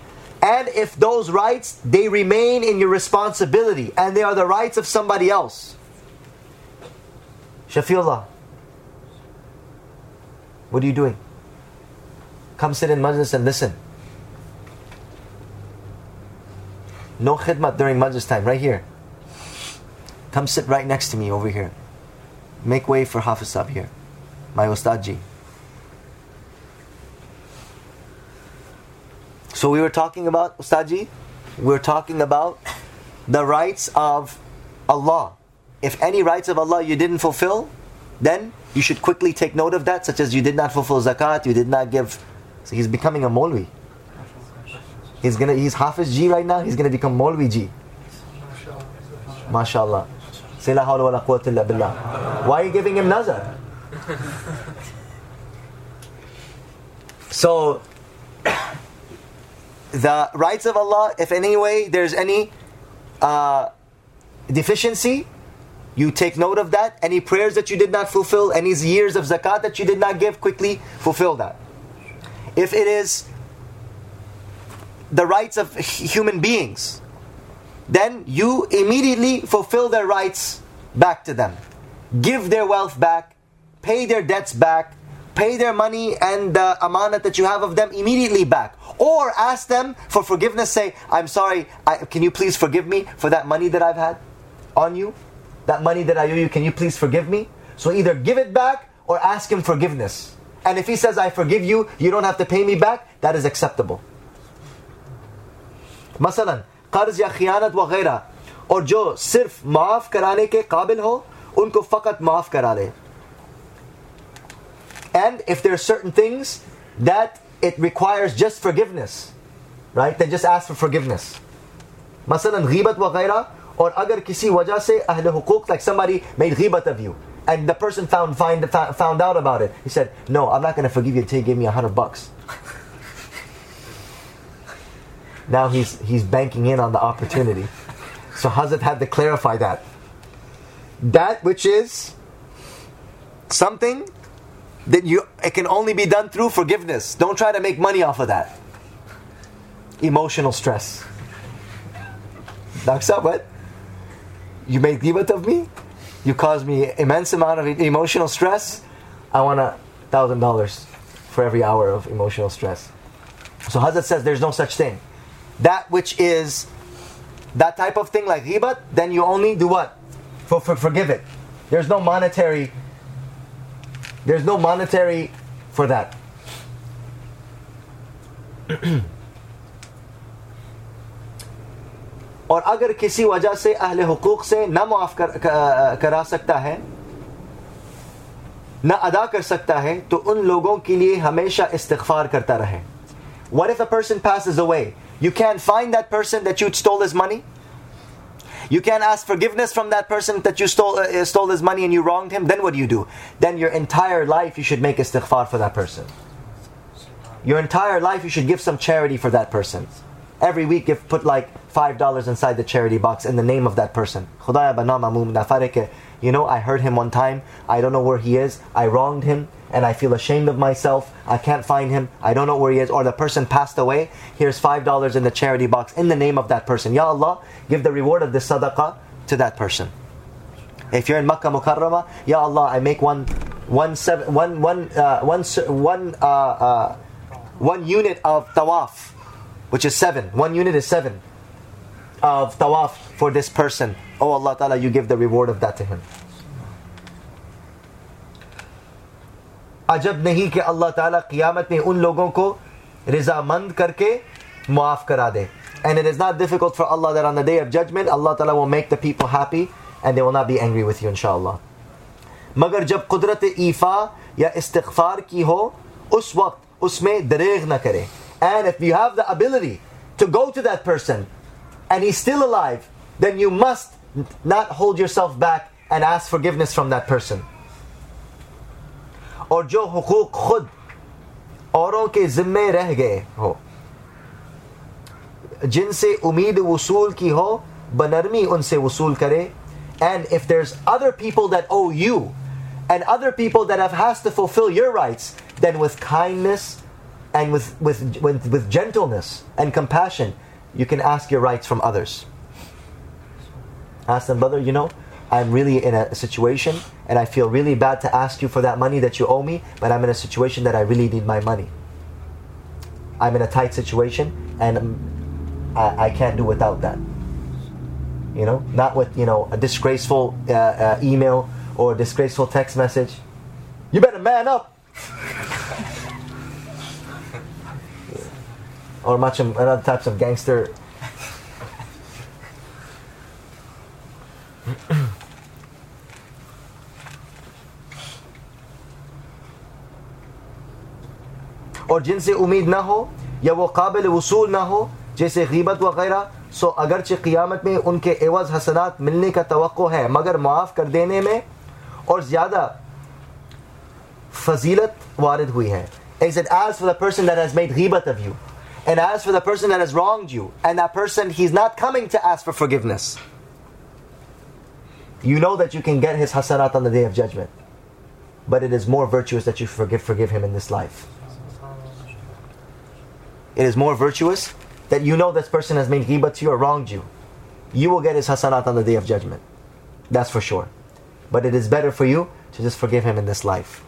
and if those rights they remain in your responsibility and they are the rights of somebody else. Shafiullah what are you doing? Come sit in majlis and listen. No khidmat during majlis time right here. Come sit right next to me over here. Make way for Hafiz here my Ustad So we were talking about Ustaji, We're talking about the rights of Allah. If any rights of Allah you didn't fulfill, then you should quickly take note of that, such as you did not fulfill zakat, you did not give. So he's becoming a Molvi. He's gonna he's Hafiz G right now, he's gonna become Molvi G. MashaAllah. Say la wa la illa billah. Why are you giving him nazar? [LAUGHS] So the rights of Allah, if in any way there's any uh, deficiency, you take note of that. Any prayers that you did not fulfill, any years of zakat that you did not give, quickly fulfill that. If it is the rights of human beings, then you immediately fulfill their rights back to them. Give their wealth back, pay their debts back, pay their money and the amanat that you have of them immediately back. Or ask them for forgiveness. Say, I'm sorry, I, can you please forgive me for that money that I've had on you? That money that I owe you, can you please forgive me? So either give it back or ask him forgiveness. And if he says, I forgive you, you don't have to pay me back, that is acceptable. Masalan, قرض یا خیانت وغیرہ اور جو صرف معاف کرانے کے قابل ہو ان کو فقط معاف کرا لے and if there are certain things that it requires just forgiveness, right? Then just ask for forgiveness. Masalan, ghibat wa or agar kisi wajah se hukuk, like somebody made ghibat of you, and the person found find, found out about it. He said, "No, I'm not going to forgive you until you give me a hundred bucks." [LAUGHS] now he's he's banking in on the opportunity. So Hazrat had to clarify that. That which is something that you it can only be done through forgiveness. Don't try to make money off of that. Emotional stress. Daksa, what? You made gibat of me? You caused me immense amount of emotional stress. I want a thousand dollars for every hour of emotional stress. So Hazrat says there's no such thing. That which is that type of thing like ghibat, then you only do what? For, for, forgive it. There's no monetary There's no monetary for that. اور اگر کسی وجہ سے اہل حقوق سے نہ معاف کرا سکتا ہے نہ ادا کر سکتا ہے تو ان لوگوں کے لیے ہمیشہ استغفار کرتا رہے What if a person passes away? You can't find that person that you'd stole his money? You can't ask forgiveness from that person that you stole, uh, stole his money and you wronged him. Then what do you do? Then your entire life you should make istighfar for that person. Your entire life you should give some charity for that person. Every week you put like five dollars inside the charity box in the name of that person. You know, I hurt him one time. I don't know where he is. I wronged him and I feel ashamed of myself. I can't find him. I don't know where he is. Or the person passed away. Here's $5 in the charity box in the name of that person. Ya Allah, give the reward of this sadaqah to that person. If you're in Makkah Mukarramah, Ya Allah, I make one, one, seven, one, one, uh, one, one, uh, uh, one unit of tawaf, which is seven. One unit is seven of tawaf for this person. Oh Allah Ta'ala, you give the reward of that to him. अजब नहीं कि अल्लाह ताला क़ियामत में उन लोगों को रजामंद करके मुआफ़ करा दे And it is not difficult for Allah that on the day of judgment, Allah Ta'ala will make the people happy and they will not be angry with you, inshallah. मगर जब कुदरत ईफा या इस्तगफार की हो उस वक्त उसमें दरेग न करे And if you have the ability to go to that person and he's still alive, then you must not hold yourself back and ask forgiveness from that person. और जो हुकूक खुद औरों के जिम्मे रह गए हो जिनसे उम्मीद वसूल की हो बनरमी उनसे वसूल करे and if there's other people that owe you and other people that have has to fulfill your rights then with kindness and with, with, with, with gentleness and compassion you can ask your rights from others ask them brother you know i'm really in a situation and i feel really bad to ask you for that money that you owe me but i'm in a situation that i really need my money. I'm in a tight situation and um, I, I can't do without that. You know not with you know a disgraceful uh, uh, email or a disgraceful text message. You better man up. [LAUGHS] Or much of other types of gangster اور جن سے امید نہ ہو یا وہ قابل وصول نہ ہو جیسے غیبت وغیرہ سو اگرچہ قیامت میں ان کے عوض حسنات ملنے کا توقع ہے مگر معاف کر دینے میں اور زیادہ فضیلت وارد ہوئی ہے He said, as for the person that has made ghibat of you, and as for the person that has wronged you, and that person, he's not coming to ask for forgiveness. You know that you can get his hasanat on the day of judgment. But it is more virtuous that you forgive, forgive him in this life. It is more virtuous that you know this person has made ghibat to you or wronged you. You will get his hasanat on the day of judgment. That's for sure. But it is better for you to just forgive him in this life.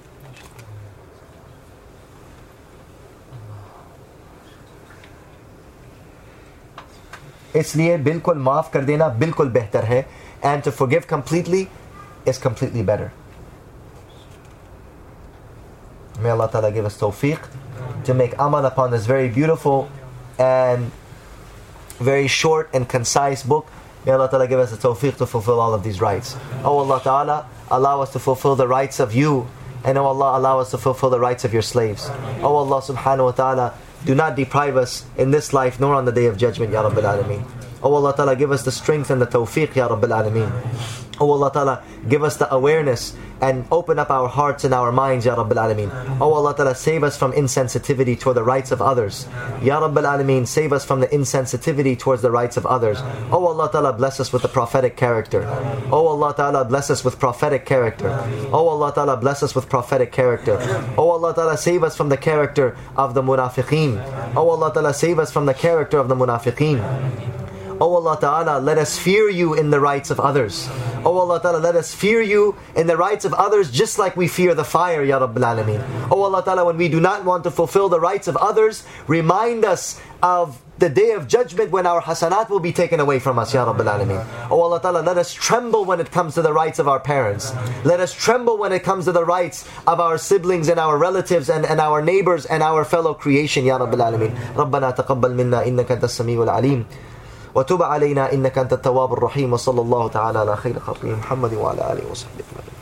इसलिए बिल्कुल माफ कर देना बिल्कुल बेहतर है and to forgive completely is completely better. May Allah Ta'ala give us tawfiq to make amal upon this very beautiful and very short and concise book. May Allah Ta'ala give us the tawfiq to fulfill all of these rights. Oh Allah Ta'ala, allow us to fulfill the rights of you. And oh Allah, allow us to fulfill the rights of your slaves. Oh Allah Subhanahu wa Ta'ala, do not deprive us in this life nor on the day of judgment, Ya Rabbil Alameen. Oh Allah Ta'ala, give us the strength and the tawfiq, Ya Rabbil Alameen. Oh Allah Ta'ala, give us the awareness and open up our hearts and our minds, Ya Rabbil Alameen. Oh Allah Ta'ala, save us from insensitivity toward the rights of others. Ya Rabbil Alameen, save us from the insensitivity towards the rights of others. Oh Allah Ta'ala, bless us with the prophetic character. Oh Allah Ta'ala, bless us with prophetic character. Oh Allah Ta'ala, bless us with prophetic character. Oh Allah Ta'ala, save us from the character of the munafiqeen. Oh Allah Ta'ala, save us from the character of the munafiqeen. Oh Allah Ta'ala, let us fear you in the rights of others. Oh Allah Ta'ala, let us fear you in the rights of others just like we fear the fire, Ya Rabbil Alameen. Oh Allah Ta'ala, when we do not want to fulfill the rights of others, remind us of the day of judgment when our hasanat will be taken away from us, Ya Rabbil Alameen. Oh Allah Ta'ala, let us tremble when it comes to the rights of our parents. Let us tremble when it comes to the rights of our siblings and our relatives and, and our neighbors and our fellow creation, Ya Rabbil Alameen. ربنا تقبل منا إنك أنت السميع العليم وتب علينا إنك أنت التواب الرحيم وصلى الله تعالى على خير خلقه محمد وعلى آله وصحبه أجمعين.